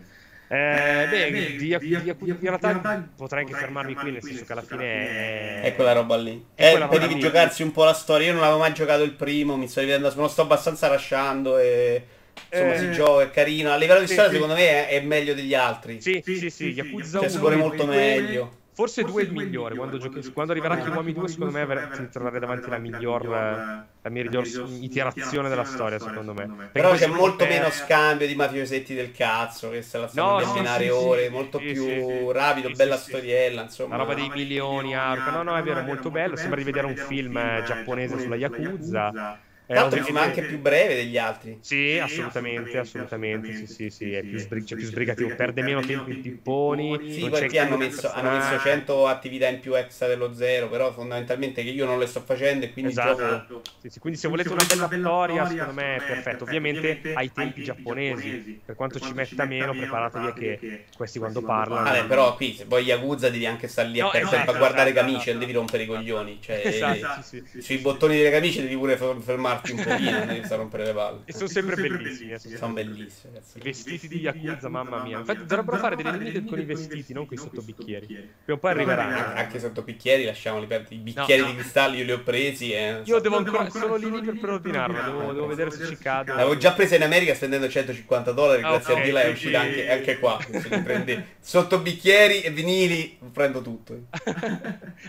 Eh, eh, beh, di, di, di, in realtà potrei anche fermarmi qui, nel senso che alla fine è, è quella roba lì. È eh, per devi giocarsi un po' la storia. Io non avevo mai giocato il primo, mi sto rivedendo, me lo sto abbastanza lasciando e insomma eh, si gioca, è carino. A livello di storia, sì, secondo me è, è, meglio degli altri. Sì, sì, sì, sì Yakuza cioè, si vuole molto meglio. Forse 2 è il migliore. Quando, giochi, quando arriverà Kiwami 2, secondo me ti trovare davanti la miglior, la miglior iterazione della storia, secondo me. Però c'è molto meno scambio di mafiosetti del cazzo, che se la stanno no, no, ore, molto più rapido, bella storiella, insomma. La roba dei milioni, arco. No, no, è vero, molto bello. Sembra di vedere un film giapponese sulla Yakuza. Tra l'altro è anche più breve degli altri. Sì, assolutamente, assolutamente. Sì, sì, sì, è più, sbrig- c'è più sbrigativo, perde meno tempo i pipponi. Sì, perché hanno messo, hanno messo 100 attività in più extra dello zero, però fondamentalmente che io non le sto facendo e quindi esatto. gioco... Sì, sì, quindi se volete una bella storia, secondo me è perfetto. Ovviamente ai tempi giapponesi, per quanto ci metta meno, preparatevi che questi quando parlano... Vabbè, però qui se vuoi Yakuza devi anche stare lì a, esatto, a guardare esatto, camicie, non devi rompere i coglioni. Cioè, esatto, sui bottoni delle camicie devi pure fermare farti un pochino, non devi rompere le palle. E sono sempre bellissimi. Eh, sono bellissimi. Ragazzi. I vestiti di Yakuza, mamma mia. Infatti dovrebbero fare delle limited con i vestiti, non con i sottobicchieri. Prima o poi arriverà. Anche sottobicchieri, lasciamoli perdere. I bicchieri di cristallo io li ho presi. E... Io devo ancora, sono lì per preordinarlo, devo, vedere se ci cado. L'avevo già presa in America spendendo 150 dollari, ah, grazie a Dio è uscita anche, anche qua. Sottobicchieri e vinili, prendo tutto.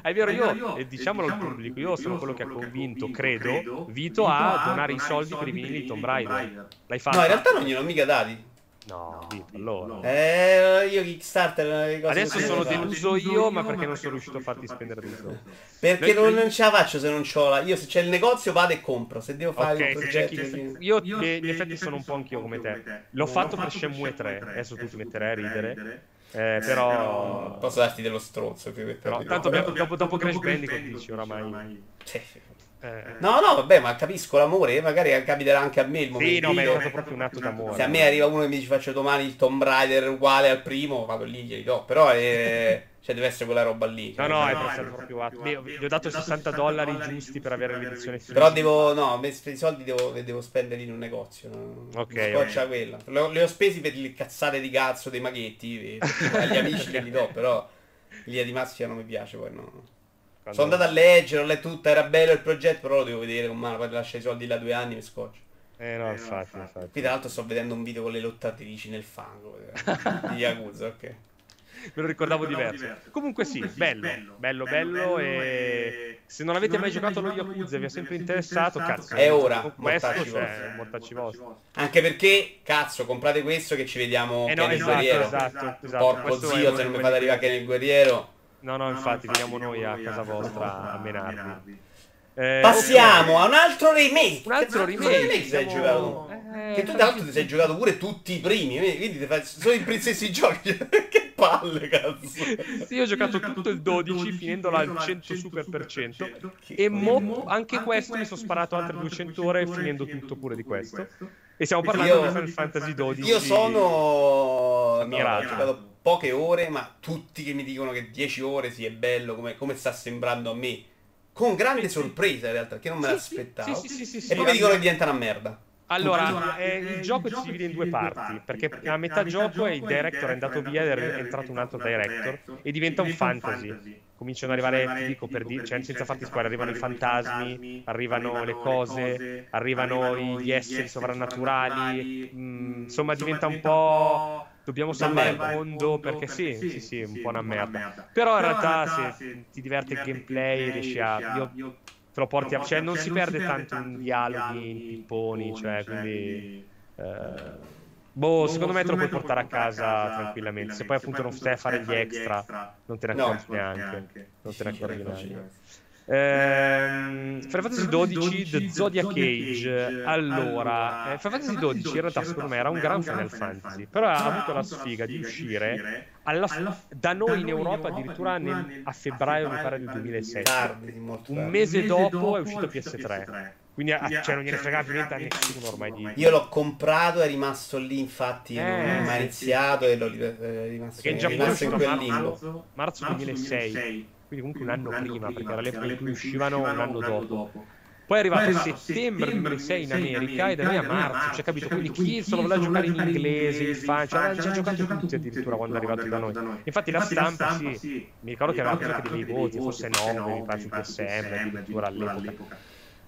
è vero, io, e diciamolo al pubblico, io sono quello che ha convinto, credo, Vito a donare i soldi per i vinili di Tomb Raider. L'hai fatto? No, in realtà non gliel'ho mica dati. No, no allora. Eh, io Kickstarter Adesso sono deluso io, ma perché non sono riuscito a farti spendere dei soldi. Perché non, non ce la faccio se non c'ho la... Io se c'è il negozio vado e compro, se devo fare okay, un progetto... Chi... Io, io in effetti sono un po' anch'io come te. L'ho fatto per Shenmue 3, adesso tu ti metterai a ridere. Eh, però... Posso darti dello stronzo. Però, tanto dopo, dopo, dopo Crash Bandicoot dici oramai... Sì, eh. No, no, vabbè, ma capisco l'amore, magari capiterà anche a me il momento. Sì, no, ma è stato proprio un atto d'amore. Se a me arriva uno e mi dice faccio domani il Tomb Raider uguale al primo, vado lì, glieli do. Però è... cioè, deve essere quella roba lì. No, no, è no, proprio atto. Beh, gli ho dato 60 dollari giusti per avere l'edizione fisica. Però devo, no, i soldi devo, devo spenderli in un negozio. No? Ok. Scoccia okay. quella. Le, le ho spesi per le cazzate di cazzo dei maghetti. agli amici glieli do, però l'idea di Maschia non mi piace, poi no. Quando... Sono andato a leggere, ho letto tutto, era bello il progetto, però lo devo vedere con mano, poi lascia i soldi là due anni e mi scoccio. Eh no, infatti, infatti. Qui tra l'altro sto vedendo un video con le lottatrici nel fango di Yakuza, ok. Me lo ricordavo diverso. diverso. Comunque sì, Comunque bello, bello, bello, bello, e... Se non avete mai giocato allo Yakuza e vi è sempre interessato, cazzo. È ora, mortacci cioè, mortacci vostri. Anche perché, cazzo, comprate questo che ci vediamo eh no, nel esatto, guerriero. Esatto, esatto. Porco zio, se non mi fate arrivare anche nel guerriero. No, no, infatti, veniamo noi a casa vostra a menarvi. Eh, Passiamo okay. a un altro remake. Un altro remake. remake siamo... giocato. Eh, che tu tra l'altro ti sei giocato pure tutti i primi. Quindi fai... sono i princessi giochi. che palle, cazzo. Sì, io ho giocato tutto il 12 finendola al 100 super per cento. E mo, anche questo mi sono sparato altre 200 ore finendo tutto pure di questo. E stiamo parlando io, di Final Fantasy 12. Io sono... No, ho giocato poche ore, ma tutti che mi dicono che 10 ore sì è bello, come, come sta sembrando a me. Con grande sorpresa in realtà, che non me l'aspettavo. Sì, sì, sì, e poi mi dicono che diventa una merda. Allora, allora eh, il gioco si divide in due parti, perché a metà gioco è il director è andato via ed è entrato un altro director e diventa un fantasy. Cominciano ad arrivare, ti dico per dire, cioè senza farti spoiler, arrivano i fantasmi, arrivano le cose, arrivano gli esseri sovrannaturali, mm, insomma diventa un po' dobbiamo salvare il mondo perché sì, sì, sì, un po' una merda. Però in realtà se ti diverte il gameplay riesci a... Io te lo porti a... Cioè non si perde tanto in dialoghi, in pipponi, cioè quindi... Eh, Boh, secondo me te lo puoi portare a casa tranquillamente. Se poi appunto non stai a fare gli extra, non te ne accorgi neanche. Non te ne accorgi neanche. Ehm, Final Fantasy XII The Zodiac Age. Allora eh, Final Fantasy XII in realtà secondo me era un gran Final Fantasy però ha avuto la sfiga di uscire alla, da noi in Europa addirittura nel, a febbraio mi pare del 2007 un mese dopo è uscito PS3 quindi a, cioè, non gliene fregava più niente a nessuno ormai di... Io l'ho comprato, è rimasto lì, infatti eh, non è mai iniziato e l'ho è rimasto, è rimasto in quel limbo. Marzo 2006 quindi comunque un anno, un anno prima, perché era l'epoca in cui uscivano un anno dopo. Poi è arrivato, Poi è arrivato settembre 2006 in America e da lì a marzo, cioè capito? Quindi chi solo voleva giocare in inglese, in Francia, ci ha giocato tutti addirittura quando è arrivato da noi. Infatti la stampa, sì, mi ricordo che aveva anche dei voti, forse 9, mi pare su PSM addirittura all'epoca.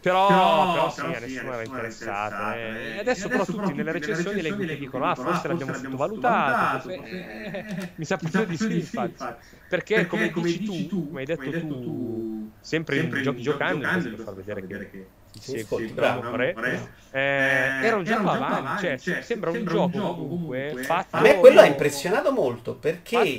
Però, però, però sì, a nessuno era interessato. Eh. E eh. adesso però tutti nelle recensioni leggo che dicono, ah, forse l'abbiamo sottovalutato. Eh, mi sa proprio di sì, infatti. Perché, come dici tu, come hai detto tu, sempre in giochi giocando, per far vedere che sì, sì, bravo, eh, era un gioco avanti, cioè, cioè, sembra un gioco comunque fatto... A me quello ha impressionato molto, perché...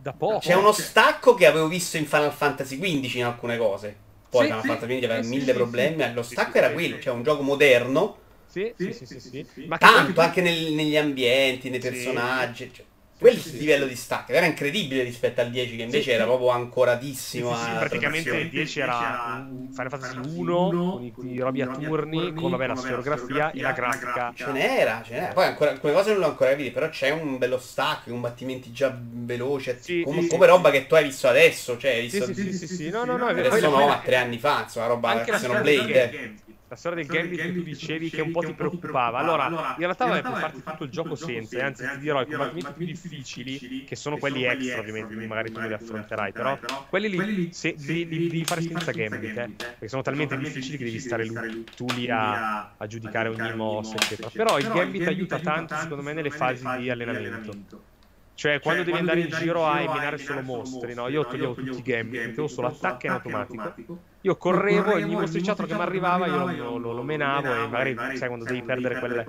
Da poco. C'è uno stacco che avevo visto in Final Fantasy XV in alcune cose. Poi sì, Final sì, Fantasy aveva sì, mille problemi, lo stacco era quello, cioè un gioco moderno. Sì, sì, sì, sì, Ma tanto anche nel, negli ambienti, nei personaggi. Cioè, quel sì, livello sì. di stacco era incredibile rispetto al 10 che invece sì, era proprio ancoratissimo sì, praticamente il 10 era un Final Fantasy 1 con i, i robi a turni con vabbè, la storiografia e la grafica. ce n'era, ce n'era. Poi ancora, alcune cose non le ho ancora viste però c'è un bello stacco combattimenti già veloci come, come roba che tu hai visto adesso cioè hai visto sì, sì, sì, no no no adesso no a tre anni fa insomma roba Xenoblade la storia del gambit che tu dicevi che un po' ti preoccupava. Allora, in realtà vai puoi farti tutto il gioco senza, anzi ti dirò i combattimenti più difficili, che sono quelli extra ovviamente, quindi magari tu li affronterai, però quelli lì devi fare senza gambit, eh, perché sono talmente difficili che devi stare tu lì a, a giudicare ogni mossa, eccetera. Però il gambit aiuta tanto, secondo me, nelle fasi di allenamento. Cioè, quando cioè, devi andare in giro a eliminare solo mostri, no? Io toglievo tutti i gambit, mettevo solo attacco in automatico. Io correvo e ogni mostriciattolo che mi arrivava io lo, lo, lo menavo e magari, sai, quando devi perdere quelle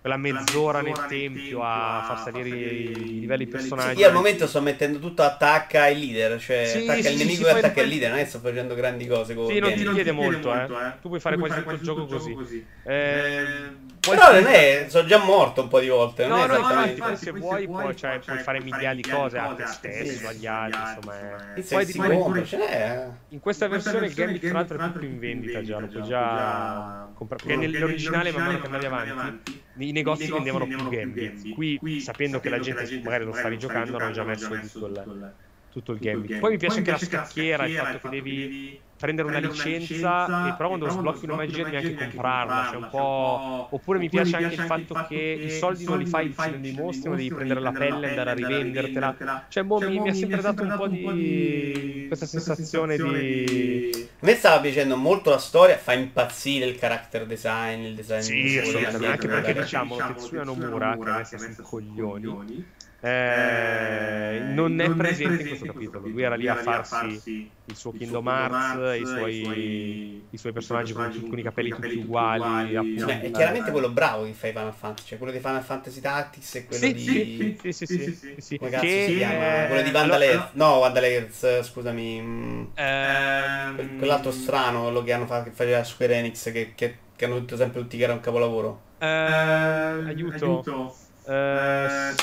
quella mezz'ora nel tempio a far salire i livelli personaggi. Sì, io al momento sto mettendo tutto attacca il leader, cioè sì, attacca sì, il nemico sì, e attacca il leader, non è che sto facendo grandi cose con Sì, non ti chiede molto, eh. eh. Tu puoi fare quasi tutto il gioco così. Eh, però non è, sono già morto un po' di volte. No, no, infatti, poi se vuoi puoi, cioè, puoi fare miliardi di cose a te stesso, agli altri, insomma. Eh. Eh. in questa versione il Gambit tra l'altro è tutto in vendita già, lo puoi già comprare. Perché nell'originale man mano che andavi avanti i negozi, I vendevano più gambit. Qui, qui, sapendo che la gente, gente magari lo sta rigiocando, hanno già messo tutto il, tutto il gambit. Poi mi piace anche la scacchiera, il fatto che devi prendere una licenza e però quando sblocchi una magia devi anche comprarla, cioè un po'... Oppure mi piace anche il fatto che i soldi non li fai uccidendo i mostri, ma devi prendere la pelle e andare a rivendertela. Cioè, boh, mi, mi ha sempre dato un po' di... questa sensazione di... A me stava piacendo molto la storia, fa impazzire il character design, il design sì, assolutamente, anche perché diciamo Tetsuya Nomura, che adesso sono coglioni eh, non, è presente in questo capitolo. Lui era lì a farsi il suo Kingdom Hearts, i suoi, i suoi personaggi con, con i capelli tutti uguali. Appunto. Cioè, è chiaramente quello bravo che fa i Final Fantasy, cioè quello di Final Fantasy Tactics e quello sì, di. Sì, sì, sì. sì, sì, Come cazzo che... si chiama? Quello di Vandalez. Allora... No, Vandalez, scusami. Ehm... Quell'altro strano, quello che hanno fatto che faceva Square Enix, che, che, che hanno detto sempre tutti che era un capolavoro. Ehm... Aiuto. aiuto. Ehm...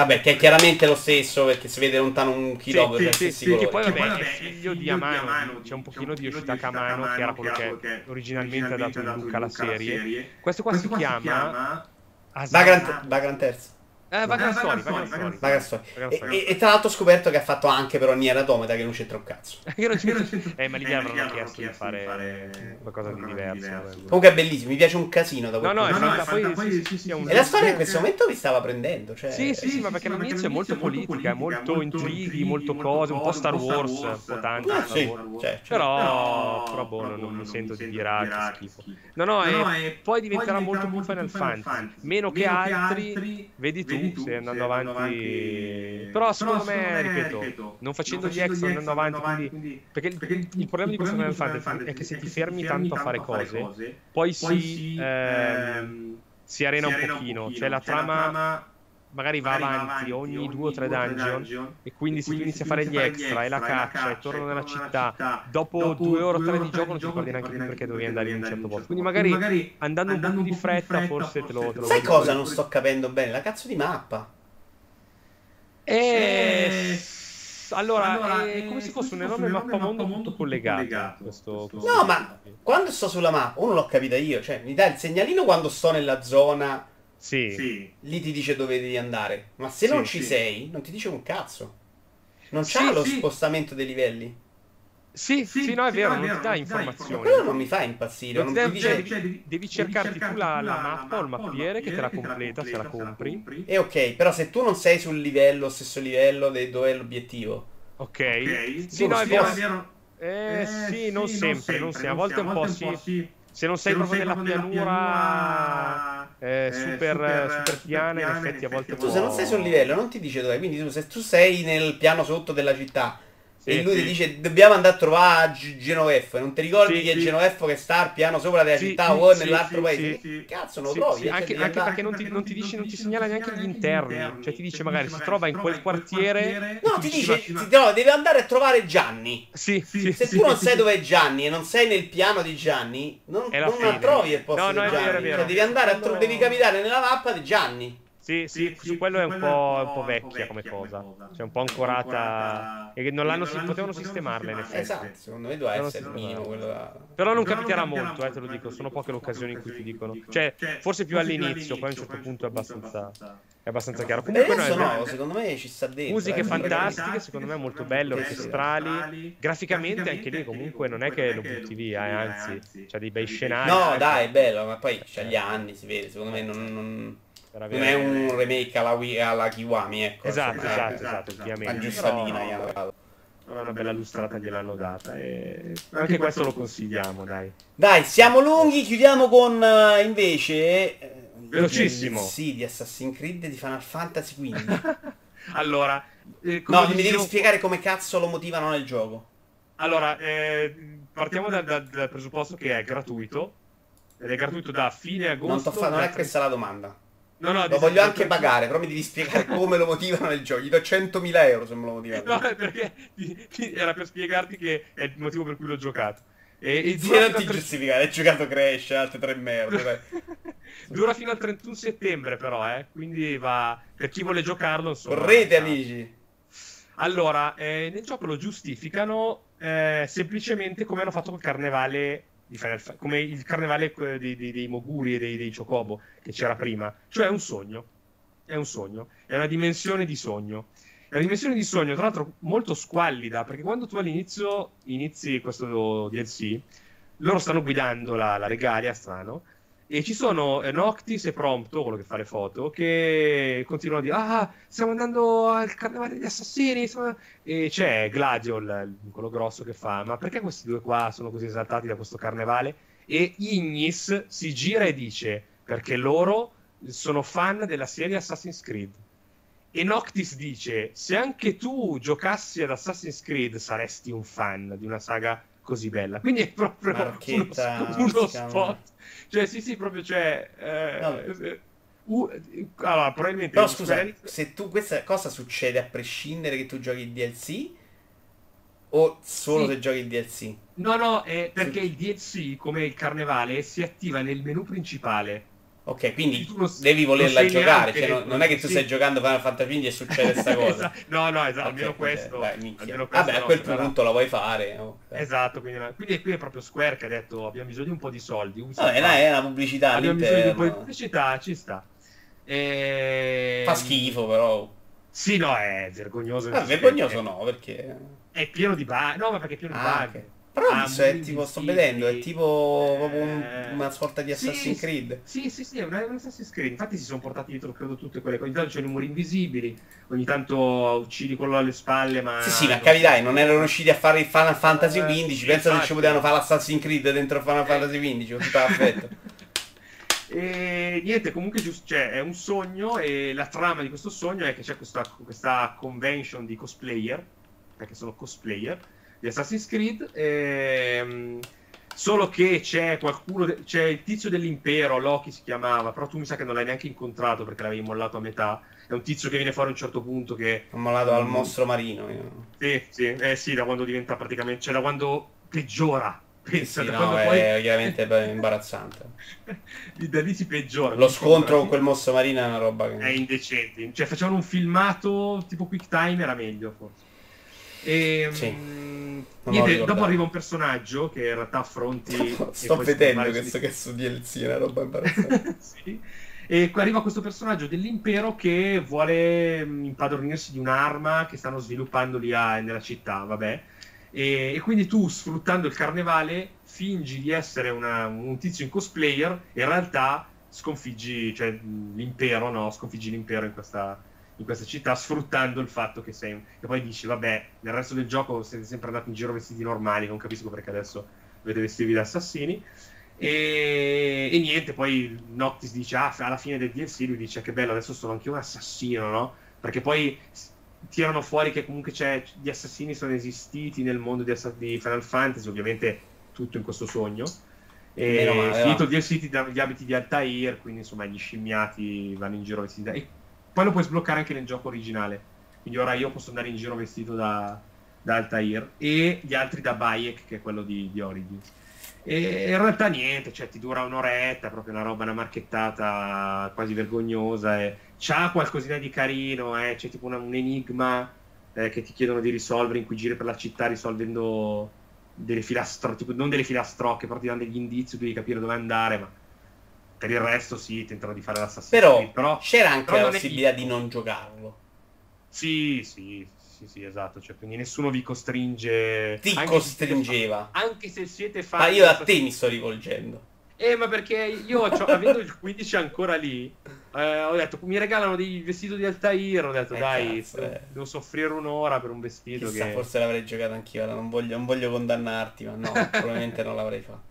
Vabbè, che è chiaramente lo stesso perché si vede lontano un chilometro. Sì, sì, sì, che poi vabbè, è figlio di Amano, c'è un pochino di Yoshitaka Amano che era quello che originalmente ha dato il look alla serie. Questo qua si chiama... Vagrant Terzo. Eh, Story. Vagrant E, e- tra l'altro ho scoperto che ha fatto anche però Nier Automata che non c'entra un cazzo. Io non ci- Eh, ma lì gli avranno chiesto di fare qualcosa di diverso. eh. Comunque è bellissimo, mi piace un casino da No, quel no, è poi, sì, è un- E la storia in questo momento mi stava prendendo, cioè... Sì, sì, sì, ma perché all'inizio è molto politica, è molto intrighi, molto cose, un po' Star Wars, un po' tanto Eh, cioè, cioè. Però, però boh, non, non mi sento di dire ah, che schifo. No, no, e poi diventerà molto più Final Fantasy, meno che altri, vedi tu, stai andando avanti. Però secondo me, ripeto, non facendo gli extra andando avanti, quindi... Perché il, il problema di questo Final Fantasy è che se ti fermi tanto a fare cose, poi si, ehm, si arena un pochino, cioè la trama magari va avanti ogni due o tre dungeon e quindi se tu inizi a fare gli extra e la caccia e torno nella città. dopo due ore o tre di gioco non ti ricordi neanche più perché dovevi andare in un certo posto. Quindi magari andando un po' più di fretta forse te lo, te lo Sai cosa non sto capendo bene? La cazzo di mappa. Eh, allora, è come se fosse un enorme mappamondo tutto collegato questo, questo- No, ma quando sto sulla mappa, uno l'ho capita io, cioè mi dà il segnalino quando sto nella zona, sì, lì ti dice dove devi andare. Ma se Sì, non ci sì. sei, non ti dice un cazzo. Non Sì, c'ha lo sì. spostamento dei livelli. sì, sì, no è vero, non ti dà informazioni Quello non mi fa impazzire. Non Non ti ti dà- dice... devi, devi cercarti tu la, la mappa o il mappiere che te la completa se la compri. E ok, però se tu non sei sul livello, stesso livello di dove è l'obiettivo. Ok. Sì, no, è vero. sposti. Eh, sì, non sempre, non sempre. A volte un po' sì. Se non sei proprio nella pianura eh, super, super piana, in effetti a volte Tu se non sei sul livello non ti dice dove, quindi tu, se tu sei nel piano sotto della città Sì, e lui sì. ti dice dobbiamo andare a trovare G- Genovefo e non ti ricordi Sì, che è sì. Genovefo che sta al piano sopra della città o nell'altro paese. Cazzo, non lo trovi? sì, cioè, anche, anche perché non ti, non ti dice, non ti segnala neanche gli interni. Cioè ti dice magari si trova in quel quartiere. No, ti dice, ma- ti- no, devi andare a trovare Gianni. Sì, Se tu non sai dove è Gianni e non sei nel piano di Gianni, non, non trovi il posto No, no, di Gianni. Cioè, devi andare a tro- Quello- devi capitare nella mappa di Gianni. Sì, sì, su quello è un po', è un po' vecchia come cosa. Cioè un po' ancorata. E che non l'hanno, si- potevano sistemarla in effetti. Esatto, secondo me doveva essere il minimo trova. quello da- Però non capiterà molto, eh, te lo dico, sono poche le occasioni in cui ti dicono. Cioè, forse più all'inizio, poi a un certo punto è abbastanza, è abbastanza chiaro. Comunque no, secondo me ci sta dentro. Musiche eh, fantastiche, secondo me molto belle, orchestrali. Graficamente anche lì comunque non è che lo butti via, eh, anzi, c'ha dei bei scenari. No, eh, dai, è bello, ma poi c'ha gli anni, si vede, secondo me non, non- è un remake alla, Wii- alla Kiwami, ecco. Esatto, insomma, esatto, eh, esatto, ovviamente. La giustamina Però- gli hanno dato. Però una bella lustrata gliel'hanno data. E anche questo lo consigliamo, dai. Dai, siamo lunghi, chiudiamo con eh, invece... eh, Velocissimo. Sì, di Assassin's Creed di Final Fantasy XV. Allora, eh, come No, mi devi dicevo- spiegare come cazzo lo motivano nel gioco. Allora, eh, partiamo dal, dal- dal presupposto che è gratuito. Ed è gratuito da fine agosto. Non, fa- non è questa la domanda. No, no, Lo voglio anche pagare, però mi devi spiegare come lo motivano nel gioco. Gli do 100.000 euro se me lo motivano. No, perché era per spiegarti che è il motivo per cui l'ho giocato. E, e Sì, non ti tre- giustificare, hai giocato Crash, altre tre merde. dura fino al 31 settembre, però, eh. Quindi va. Per chi vuole giocarlo, insomma. Correte, amici. Allora, eh, nel gioco lo giustificano eh, semplicemente come hanno fatto col carnevale Final come il carnevale dei, dei- dei Moguri e dei, dei Chocobo che c'era prima. Cioè è un sogno. È un sogno. È una dimensione di sogno. È una dimensione di sogno, tra l'altro, molto squallida, perché quando tu all'inizio inizi questo DLC, loro stanno guidando la, la Regalia, strano, e ci sono eh, Noctis e Prompto, quello che fa le foto, che continuano a dire Ah, stiamo andando al carnevale degli assassini. stiamo-" E c'è Gladiol, quello grosso, che fa Ma perché questi due qua sono così esaltati da questo carnevale? E Ignis si gira e dice Perché loro sono fan della serie Assassin's Creed. E Noctis dice: Se anche tu giocassi ad Assassin's Creed, saresti un fan di una saga così bella. Quindi è proprio uno, Marchetta, uno chiama. spot. Cioè, sì, sì, proprio cioè. eh, No. uh, allora, probabilmente. Però scusa, Square se tu questa cosa succede a prescindere che tu giochi il DLC o solo Sì. se giochi il DLC? No, no, è perché il DLC, come il carnevale, si attiva nel menu principale. Ok, quindi non- devi volerla giocare, cioè, non, non è che tu Sì. stai giocando Final Fantasy XV e succede questa cosa. Esatto. No, no, esatto, Ok, almeno questo. dai, almeno questo Vabbè, a quel punto la vuoi fare. ok. Esatto, quindi, quindi qui è proprio Square che ha detto abbiamo bisogno di un po' di soldi. Ubisoft Vabbè, dai, è una pubblicità abbiamo bisogno di un po' di pubblicità, ci sta. E... Fa schifo però. Sì, no, è vergognoso. Ah, vergognoso no, perché... È pieno di bug. No, ma perché è pieno di Ah, bug. ok. Però Ah, è muri tipo, sto vedendo, è tipo proprio un- Eh, una sorta di Assassin's sì. Creed. Sì, sì, sì, è un Assassin's Creed. Infatti si sono portati dietro, credo, tutte quelle cose. Ogni tanto c'è i muri invisibili, ogni tanto uccidi quello alle spalle, ma... Sì, sì, ma capirai, non erano riusciti a fare il Final Fantasy Eh, XV. sì, Pensa se ci potevano fare l'Assassin's Creed dentro Final Fantasy XV, tutta l'affetto. E niente, comunque giusto, cioè, è un sogno e la trama di questo sogno è che c'è questa, questa convention di cosplayer, perché sono cosplayer, di Assassin's Creed, ehm, solo che c'è qualcuno, de- c'è il tizio dell'impero, Loki si chiamava, però tu mi sa che non l'hai neanche incontrato perché l'avevi mollato a metà, è un tizio che viene fuori a un certo punto che... Ho mollato al Mm. mostro marino. Io. Sì, sì, eh sì, da quando diventa praticamente, cioè da quando peggiora, Sì, pensa, sì, da no, è poi chiaramente imbarazzante. da lì si peggiora. Lo scontro con quel mostro marino è una roba è che... indecente. Cioè, facevano un filmato tipo quick time, era meglio forse. E, Sì. mm, l'ho niente, dopo arriva un personaggio che in realtà affronti. Sto vedendo questo che su DLC è una roba imbarazzante. sì. E arriva questo personaggio dell'impero che vuole mm, impadronirsi di un'arma che stanno sviluppando lì a- nella città, vabbè. E, e quindi tu, sfruttando il carnevale, fingi di essere una- un tizio in cosplayer, e in realtà sconfiggi cioè, mh, l'impero, no? Sconfiggi l'impero in questa, in questa città, sfruttando il fatto che sei... E poi dici, vabbè, nel resto del gioco siete sempre andati in giro vestiti normali, non capisco perché adesso dovete vestirvi da assassini. E, e niente, poi Noctis dice, ah, alla fine del DLC lui dice che bello, adesso sono anche un assassino, no? Perché poi tirano fuori che comunque c'è, gli assassini sono esistiti nel mondo di, di Final Fantasy, ovviamente tutto in questo sogno. E male, finito il DLC ti gli abiti di Altair, quindi insomma gli scimmiati vanno in giro vestiti da... Poi lo puoi sbloccare anche nel gioco originale. Quindi ora io posso andare in giro vestito da, da Altair e gli altri da Bayek, che è quello di, di Origins. E in realtà niente, cioè ti dura un'oretta, proprio una roba, una marchettata quasi vergognosa. E c'ha qualcosina di carino, eh, c'è tipo una- un enigma eh, che ti chiedono di risolvere, in cui giri per la città risolvendo delle filastrocche, non delle filastrocche, però ti danno degli indizi, devi capire dove andare, ma per il resto sì, tentano di fare l'Assassin's Però, però c'era anche però la possibilità di non giocarlo. sì, sì, sì, sì, esatto, cioè, quindi nessuno vi costringe... Ti anche se siete costringeva. fa- anche se siete Ma fan io a te mi sto rivolgendo. Eh, ma perché io, avendo il 15 ancora lì, eh, ho detto, mi regalano dei vestiti di Altair, ho detto, Eh, dai, cazzo, devo, eh. devo soffrire un'ora per un vestito Chissà, che... forse l'avrei giocato anch'io. Non voglio, non voglio condannarti, ma no, probabilmente non l'avrei fatto.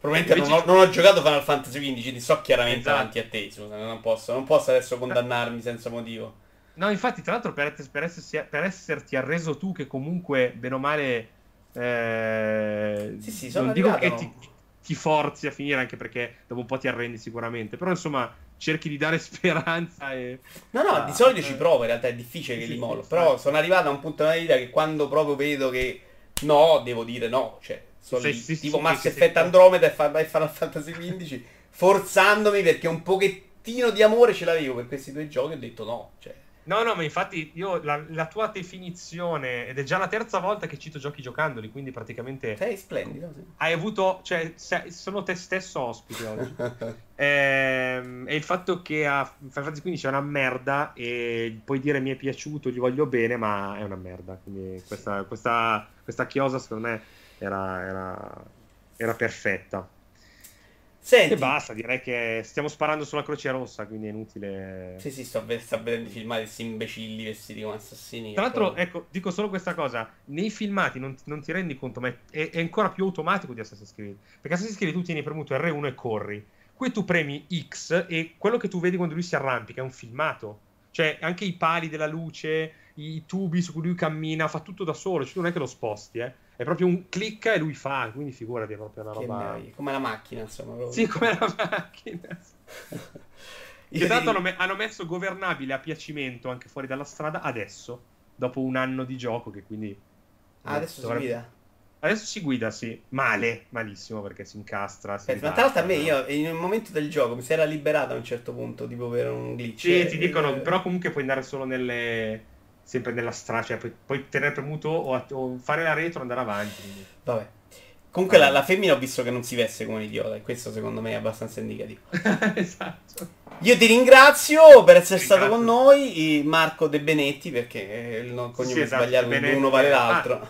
Probabilmente non ho, non ho giocato Final Fantasy XV, ti so chiaramente Esatto. davanti a te, scusa, non posso, non posso adesso condannarmi senza motivo. No, infatti, tra l'altro, per, per essersi- per esserti arreso tu, che comunque, bene o male, eh, Sì, sì, non dico arrivato, che ti, ti forzi a finire, anche perché dopo un po' ti arrendi sicuramente, però insomma, cerchi di dare speranza e... No, no, Ah, di solito eh. ci provo, in realtà è difficile che Sì, li sì, mollo. Però sono arrivato a un punto nella vita che quando proprio vedo che no, devo dire no. Cioè, sono Sì, sì, tipo sì, Mass Effect sei- Andromeda e Final Fantasy XV, forzandomi perché un pochettino di amore ce l'avevo per questi due giochi. Ho detto no. Cioè, No, no, ma infatti io la, la tua definizione, ed è già la terza volta che cito giochi giocandoli, quindi praticamente sei splendido. Sì. hai avuto, cioè, se- sono te stesso ospite oggi. Ehm, e il fatto che a Final Fantasy XV è una merda e puoi dire mi è piaciuto, gli voglio bene, ma è una merda. Quindi questa, questa, questa chiosa secondo me era, era, era perfetta. Senti, E basta, direi che stiamo sparando sulla Croce Rossa, quindi è inutile. Sì, sì, sto, sto vedendo i filmati questi imbecilli vestiti come assassini. Tra l'altro, Poi- ecco, dico solo questa cosa: nei filmati non, non ti rendi conto, ma è, è ancora più automatico di Assassin's Creed. Perché Assassin's Creed tu tieni premuto R1 e corri. Qui tu premi X e quello che tu vedi quando lui si arrampica è un filmato. Cioè, anche i pali della luce, i tubi su cui lui cammina, fa tutto da solo. Cioè, non è che lo sposti, eh. È proprio un clicca e lui fa. Quindi figurati, è proprio una roba. come la macchina, insomma. proprio. Sì, come la macchina. Che dico- hanno, me- hanno messo governabile a piacimento anche fuori dalla strada adesso, dopo un anno di gioco che quindi... Ah, adesso si dovrebbe- guida. Adesso si guida, sì. Male, malissimo perché si incastra. Si Aspetta, ma tra l'altro a me, io in un momento del gioco mi si era liberato a un certo punto, tipo per un glitch. Sì, Eh, ti dicono, eh, però comunque puoi andare solo nelle... Sempre nella strada, cioè puoi, tenere premuto o, o fare la retro o andare avanti. quindi. Vabbè. Comunque la, la, femmina ho visto che non si veste come un idiota e questo secondo me è abbastanza indicativo. esatto. Io ti ringrazio per essere ringrazio. stato con noi, Marco De Benetti, perché il cognome sì, esatto, sbagliato, uno vale l'altro. Ah,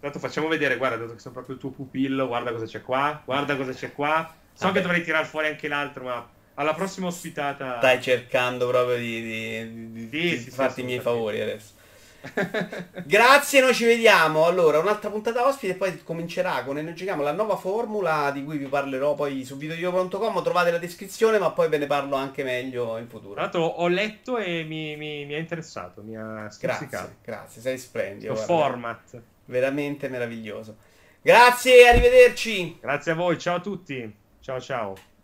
tanto facciamo vedere, guarda, dato che sono proprio il tuo pupillo, guarda cosa c'è qua, guarda cosa c'è qua. So Vabbè. che dovrei tirare fuori anche l'altro, ma alla prossima ospitata... Stai cercando proprio di, di, di, sì, di sì, farti i miei favori adesso. Grazie, noi ci vediamo. Allora, un'altra puntata ospite e poi comincerà con Ne giochiamo la nuova formula di cui vi parlerò poi su videodio.com. Trovate la descrizione, ma poi ve ne parlo anche meglio in futuro. Tra l'altro ho letto e mi, mi, mi è interessato, mi ha Grazie, grazie, sei splendido. format. Veramente meraviglioso. Grazie, arrivederci. Grazie a voi, ciao a tutti. Ciao ciao.